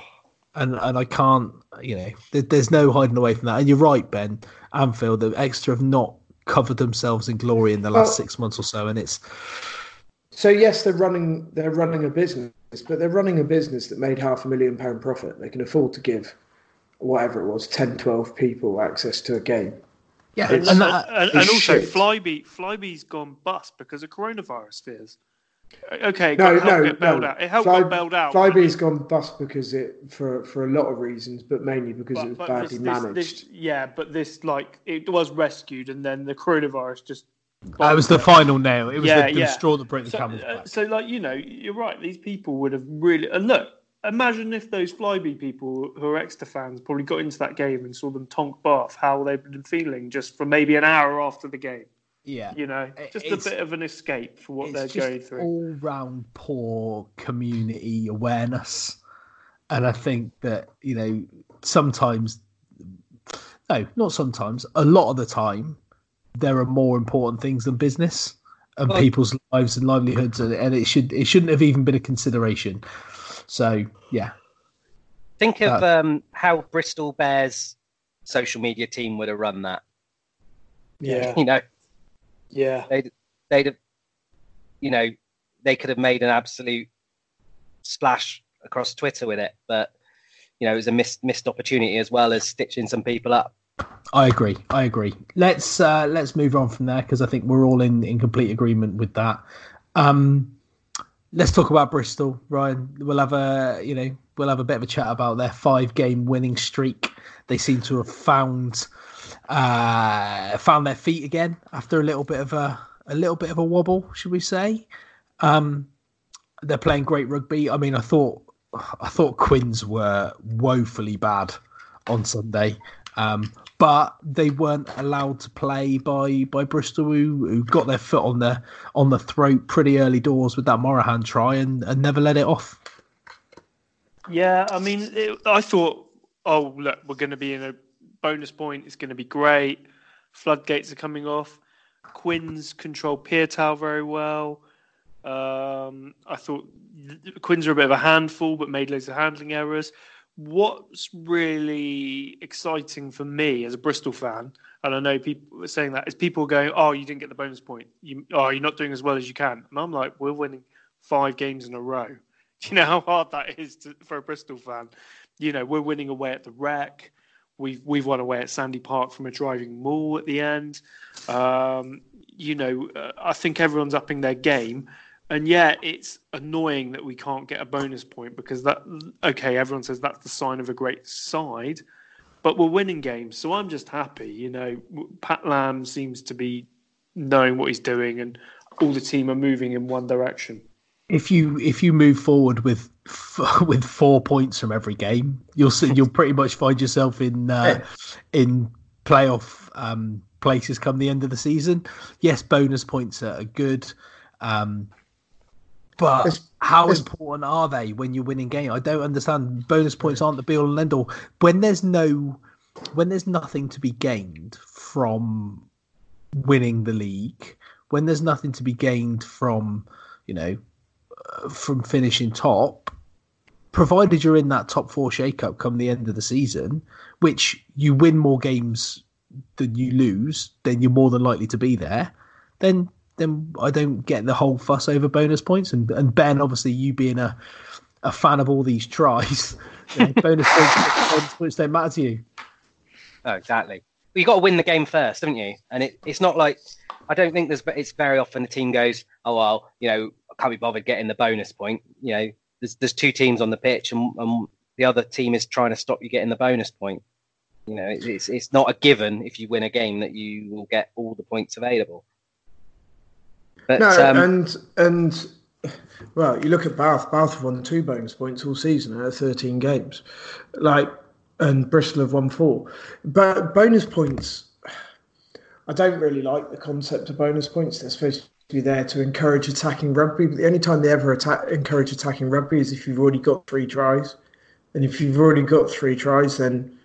and and I can't you know there, there's no hiding away from that. And you're right, Ben Anfield. The Exeter have not covered themselves in glory in the last Well- six months or so, and it's So yes, they're running they're running a business, but they're running a business that made half a million pound profit. They can afford to give whatever it was, 10, 12 people access to a game. yeah, And, and and, that, and, and also, shit. Flybe, Flybe's gone bust because of coronavirus fears. Okay, No, got, no, no. out. It helped Fly- got bailed out. Flybe's gone bust because it for for a lot of reasons, but mainly because it was but badly this- this- managed. this- yeah, but this like it was rescued, and then the coronavirus just. that was the final nail. It was Yeah, the, the yeah. straw that broke the So, camel's uh, back. so, like you know, you're right. These people would have really. And look, imagine if those Flybe people who are Exeter fans probably got into that game and saw them tonk Bath, how they've been feeling just for maybe an hour after the game. Yeah, You know, It- just a bit of an escape for what they're just going through. all round poor community awareness. And i think that you know sometimes no not sometimes a lot of the time there are more important things than business and Well- people's lives and livelihoods and, and it should it shouldn't have even been a consideration. So yeah. Think of Uh, um, how Bristol Bears social media team would have run that. yeah, You know, yeah. they'd they'd have, you know, they could have made an absolute splash across Twitter with it, but you know, it was a missed missed opportunity as well as stitching some people up. I agree. I agree. Let's uh, let's move on from there because I think we're all in, in complete agreement with that. Um, let's talk about Bristol, Ryan. We'll have a you know we'll have a bit of a chat about their five game winning streak. They seem to have found uh, found their feet again after a little bit of a a little bit of a wobble, should we say? Um, they're playing great rugby. I mean, I thought I thought Quins were woefully bad on Sunday. Um, but they weren't allowed to play by by Bristol, who, who got their foot on the on the throat pretty early doors with that Morahan try and, and never let it off. Yeah, I mean, it, I thought, oh look, we're going to be in a bonus point. is going to be great. Floodgates are coming off. Quins control Piutau very well. Um, I thought Quins are a bit of a handful, but made loads of handling errors what's really exciting for me as a Bristol fan, and I know people were saying that, is people going, "Oh, you didn't get the bonus point. You, oh, you're not doing as well as you can." And I'm like, "We're winning five games in a row. Do you know how hard that is to, for a Bristol fan? You know, we're winning away at the Rec. We've we've won away at Sandy Park from a driving maul at the end. Um, you know, uh, I think everyone's upping their game, and yet it's annoying that we can't get a bonus point because that okay everyone says that's the sign of a great side but we're winning games. So i'm just happy you know pat lam seems to be knowing what he's doing and all the team are moving in one direction if you if you move forward with with four points from every game you'll see you'll pretty much find yourself in uh, in playoff um, places come the end of the season yes bonus points are good um, but it's, how it's, important are they when you're winning game? I don't understand. Bonus points aren't the be all and end all. When there's no, when there's nothing to be gained from winning the league, when there's nothing to be gained from, you know, from finishing top, provided you're in that top four shake-up come the end of the season, which you win more games than you lose, then you're more than likely to be there. Then then I don't get the whole fuss over bonus points. And and Ben, obviously, you being a a fan of all these tries, bonus points, points don't matter to you. Oh, exactly. Well, you got to win the game first, haven't you? And it, it's not like I don't think there's. But it's very often the team goes, "Oh well, you know, can't be bothered getting the bonus point." You know, there's there's two teams on the pitch, and, and the other team is trying to stop you getting the bonus point. You know, it's it's not a given if you win a game that you will get all the points available. But, no, um, and and well, you look at Bath. Bath have won two bonus points all season out of thirteen games, like, and Bristol have won four. But bonus points, I don't really like the concept of bonus points. They're supposed there to encourage attacking rugby, but the only time they ever attack, encourage attacking rugby is if you've already got three tries, and if you've already got three tries, then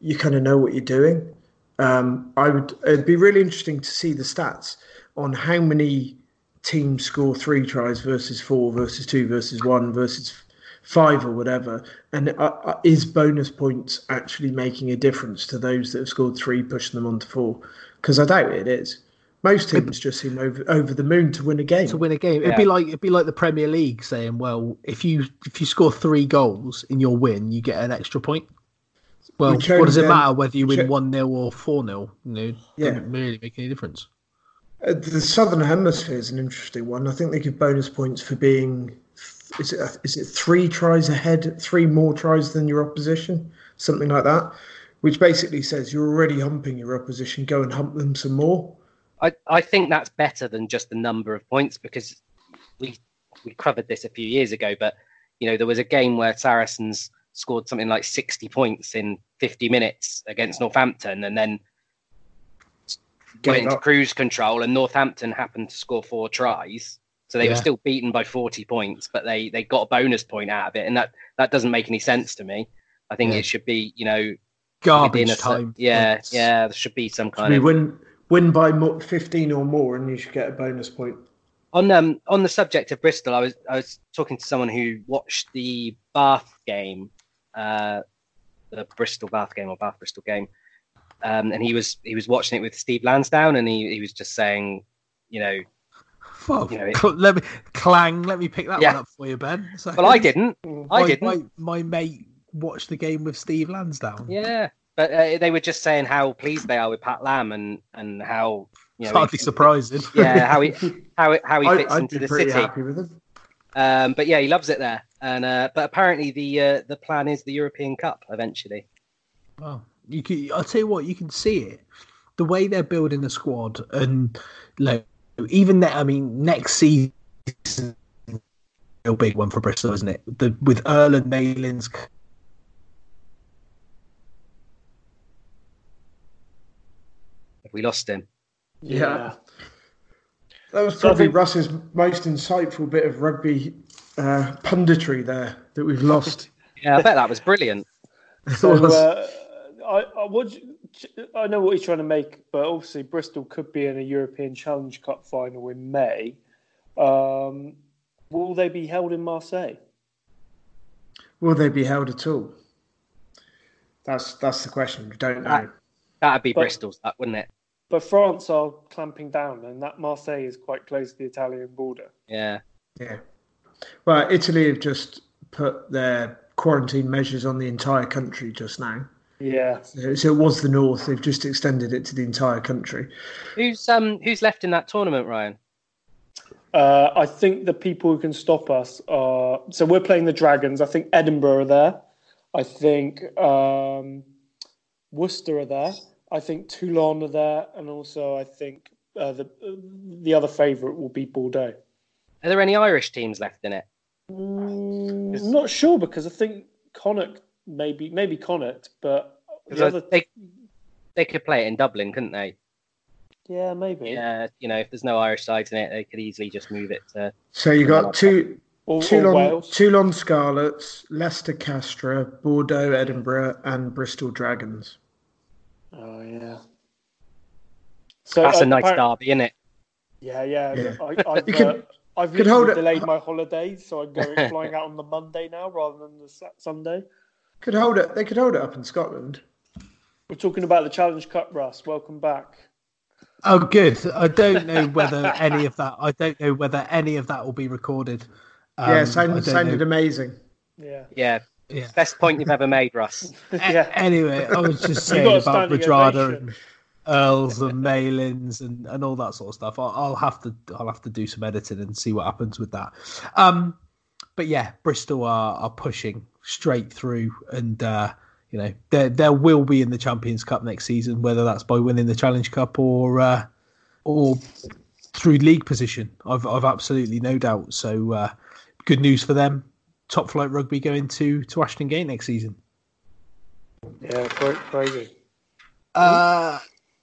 you kind of know what you're doing. Um, I would. It'd be really interesting to see the stats on how many teams score three tries versus four versus two versus one versus five or whatever, and uh, uh, is bonus points actually making a difference to those that have scored three, pushing them on to four? Because I doubt it is. Most teams just seem over over the moon to win a game. To win a game, it'd yeah. be like it'd be like the Premier League saying, "Well, if you if you score three goals in your win, you get an extra point." Well, what does it matter whether you win one 0 or four 0 You know, yeah. doesn't really make any difference. Uh, the Southern Hemisphere is an interesting one. I think they give bonus points for being is it is it three tries ahead, three more tries than your opposition, something like that, which basically says you're already humping your opposition. Go and hump them some more. I, I think that's better than just the number of points because we we covered this a few years ago, but you know there was a game where Saracens scored something like 60 points in 50 minutes against Northampton, and then went into cruise control, and Northampton happened to score four tries. So they yeah. were still beaten by 40 points, but they, they got a bonus point out of it. And that, that doesn't make any sense to me. I think yeah. it should be, you know, garbage time. Yeah, yeah, there should be some kind of. Win, win by 15 or more, and you should get a bonus point. On um on the subject of Bristol, I was I was talking to someone who watched the Bath game, uh, the Bristol Bath game or Bath Bristol game, um, and he was he was watching it with Steve Lansdown, and he, he was just saying, you know, well, you know it, let me clang. Let me pick that yeah. one up for you, Ben. So, well, I didn't. I didn't. My, my, mate watched the game with Steve Lansdown. Yeah, but uh, they were just saying how pleased they are with Pat Lam and and how you know, hardly surprising. Yeah, how he how how he fits I, into the city. Happy with him. Um, but yeah, he loves it there. And uh, but apparently the uh, the plan is the European Cup eventually. Well, you can. I'll tell you what. You can see it. The way they're building the squad, and like even that. I mean, next season, a big one for Bristol, isn't it? The with Erland Malins. Have we lost him? Yeah. That was probably think... Russ's most insightful bit of rugby uh, punditry there that we've lost. yeah, I bet that was brilliant. So, uh, I, I, what, I know what he's trying to make, but obviously Bristol could be in a European Challenge Cup final in May. Um, will they be held in Marseille? Will they be held at all? That's that's the question. We don't know. That, would be but, Bristol's, that wouldn't it? But France are clamping down, and that Marseille is quite close to the Italian border. Yeah. Yeah. Well, Italy have just put their quarantine measures on the entire country just now. Yeah. So, so, it was the north. They've just extended it to the entire country. Who's um who's left in that tournament, Ryan? Uh, I think the people who can stop us are so we're playing the Dragons. I think Edinburgh are there. I think um, Worcester are there. I think Toulon are there, and also I think uh, the the other favourite will be Bordeaux. Are there any Irish teams left in it? Mm, not sure because I think Connacht maybe maybe Connacht, but the other... they they could play it in Dublin, couldn't they? Yeah, maybe. Yeah, you know, if there's no Irish sides in it, they could easily just move it to. So you got two. Or, Toulon, or Toulon Scarlets, Leicester Castres, Bordeaux Edinburgh, and Bristol Dragons. Oh yeah. So that's uh, a nice derby, isn't it? Yeah, yeah. yeah. I, I've, could, uh, I've delayed my holidays, so I'm going flying out on the Monday now rather than the Sunday. Could hold it. They could hold it up in Scotland. We're talking about the Challenge Cup, Russ. Welcome back. Oh, good. I don't know whether any of that. I don't know whether any of that will be recorded. Um, yeah, sounded, sounded amazing. Yeah. Yeah. Yeah. Best point you've ever made, Russ. yeah. Anyway, I was just saying about Radradra and Earls and Malins and, and all that sort of stuff. I'll, I'll, have to I'll have to do some editing and see what happens with that. Um, but yeah, Bristol are are pushing straight through, and uh, you know there there will be in the Champions Cup next season, whether that's by winning the Challenge Cup or uh, or through league position. I've I've absolutely no doubt. So uh, good news for them. Top flight rugby going to to Ashton Gate next season. Yeah, quite crazy. Uh,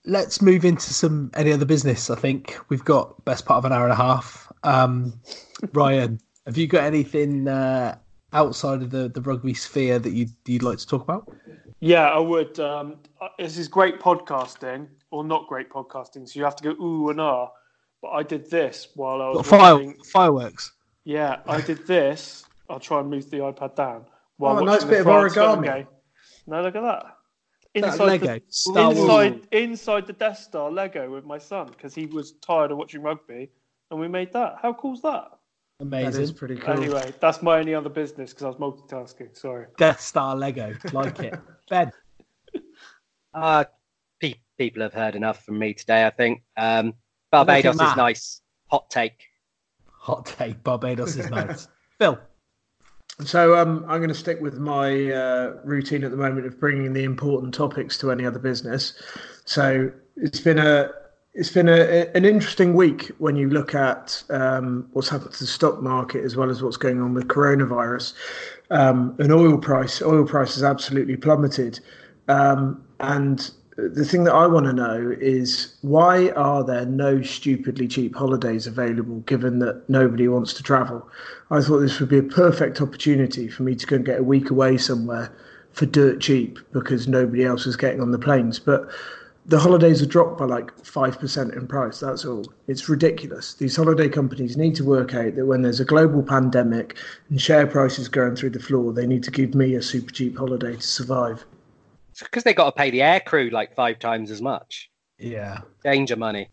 let's move into some any other business. I think we've got best part of an hour and a half. Um, Ryan, have you got anything uh, outside of the, the rugby sphere that you'd, you'd like to talk about? Yeah, I would. Um, this is great podcasting, or not great podcasting. So you have to go ooh and ah. But I did this while I was Fire, watching... fireworks. Yeah, I did this. I'll try and move the iPad down. While oh, a nice bit of origami. No, look at that. Inside Lego, the, inside, inside the Death Star Lego with my son because he was tired of watching rugby, and we made that. How cool's that? Amazing. That is pretty cool. Anyway, that's my only other business because I was multitasking. Sorry. Death Star Lego, like it. Ben. Uh, pe- people have heard enough from me today. I think um, Barbados is nice. Hot take. Hot take. Barbados is nice. Phil. So um, I'm going to stick with my uh, routine at the moment of bringing the important topics to any other business. So it's been a it's been a, an interesting week when you look at um, what's happened to the stock market as well as what's going on with coronavirus. Um, an oil price, oil price has absolutely plummeted, um, and the thing that I want to know is why are there no stupidly cheap holidays available given that nobody wants to travel? I thought this would be a perfect opportunity for me to go and get a week away somewhere for dirt cheap because nobody else is getting on the planes. But the holidays are dropped by like 5% in price. That's all. It's ridiculous. These holiday companies need to work out that when there's a global pandemic and share prices going through the floor, they need to give me a super cheap holiday to survive. Because they got to pay the air crew like five times as much. Yeah. Danger money.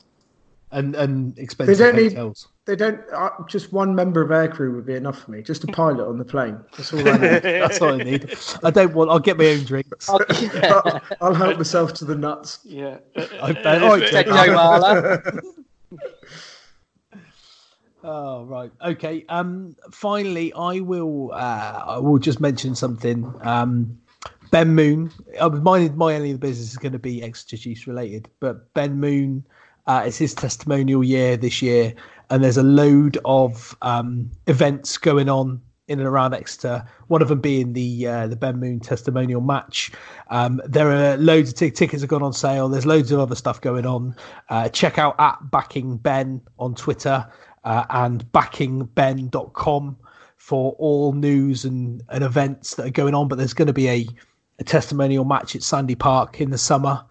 And and expensive they don't hotels. Need, they don't. Uh, just one member of aircrew would be enough for me. Just a pilot on the plane. That's all I need. That's all I need. I don't want. I'll get my own drinks. I'll, I'll help myself to the nuts. Yeah. I bet. All right, Joe Marler. Oh right, okay. Um, finally, I will. Uh, I will just mention something. Um, Ben Moon. Uh, my my only business is going to be Exeter Chiefs related, but Ben Moon. Uh, it's his testimonial year this year, and there's a load of um, events going on in and around Exeter. One of them being the uh, the Ben Moon testimonial match. Um, there are loads of t- tickets have gone on sale. There's loads of other stuff going on. Uh, check out at backing Ben on Twitter uh, and backingben.com for all news and, and events that are going on. But there's going to be a, a testimonial match at Sandy Park in the summer.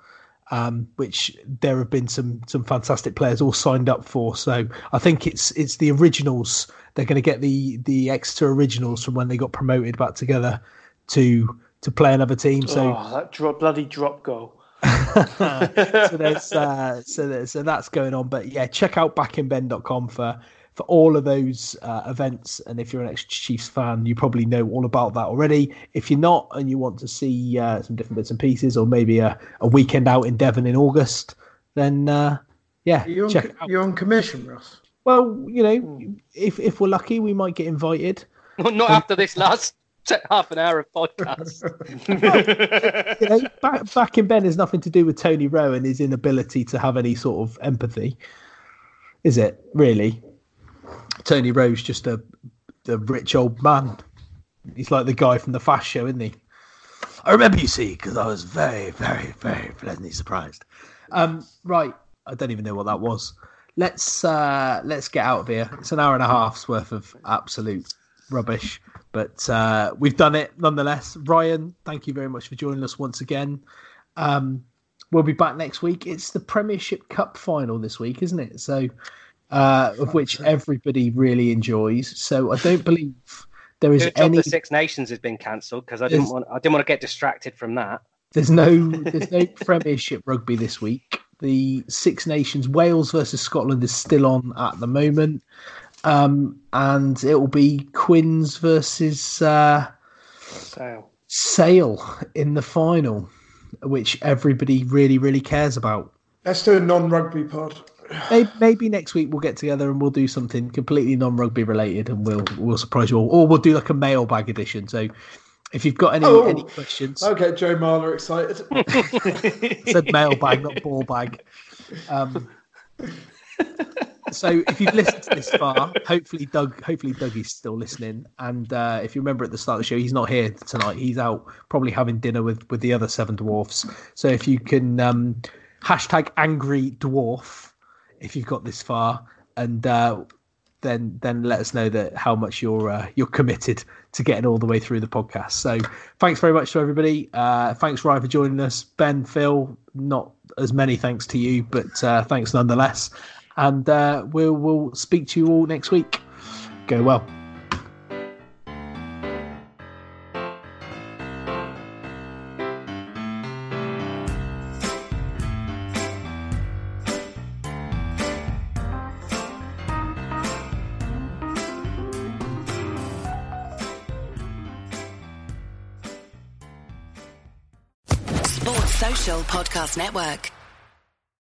Um, which there have been some some fantastic players all signed up for. So I think it's it's the originals. They're going to get the the extra originals from when they got promoted back together to to play another team. So oh, that drop, bloody drop goal. so there's uh, so there's, so that's going on. But yeah, check out backingben.com for for all of those uh, events. And if you're an ex Chiefs fan, you probably know all about that already. If you're not, and you want to see uh, some different bits and pieces, or maybe a, a weekend out in Devon in August, then uh, yeah, You're on, check it out. you're on commission, Ross. Well, you know, if if we're lucky, we might get invited. Well, not after this last half an hour of podcast. You know, back back in Ben has nothing to do with Tony Rowe and his inability to have any sort of empathy, is it? Really, Tony Rowe's just a a rich old man. He's like the guy from the Fast Show, isn't he? I remember you see because I was very, very, very pleasantly surprised. Um, right, I don't even know what that was. Let's uh, let's get out of here. It's an hour and a half's worth of absolute rubbish, but uh, we've done it nonetheless. Ryan, thank you very much for joining us once again. Um, we'll be back next week. It's the Premiership Cup final this week, isn't it? So, uh, of which everybody really enjoys. So I don't believe there is Good job any. the Six Nations has been cancelled because I didn't want I didn't want to get distracted from that. There's no there's no Premiership rugby this week. The Six Nations Wales versus Scotland is still on at the moment, um, and it will be Quins versus uh, Sale. Sale in the final, which everybody really really cares about. Let's do a non-rugby pod. Maybe, maybe next week we'll get together and we'll do something completely non-rugby related, and we'll we'll surprise you all, or we'll do like a mailbag edition. So if you've got any Oh. any questions, Okay, Joe Marler excited. said mailbag, not ball bag. Um, so if you've listened to this far, hopefully Doug, hopefully Doug is still listening. And uh, if you remember at the start of the show, he's not here tonight. He's out probably having dinner with with the other seven dwarfs. So if you can um, hashtag angry dwarf if you've got this far, and uh, then then let us know that how much you're uh, you're committed to getting all the way through the podcast. So thanks very much to everybody. Uh, thanks Ryan for joining us. Ben, Phil, not as many thanks to you, but uh, thanks nonetheless. And uh, we'll we'll speak to you all next week. Go well. Network.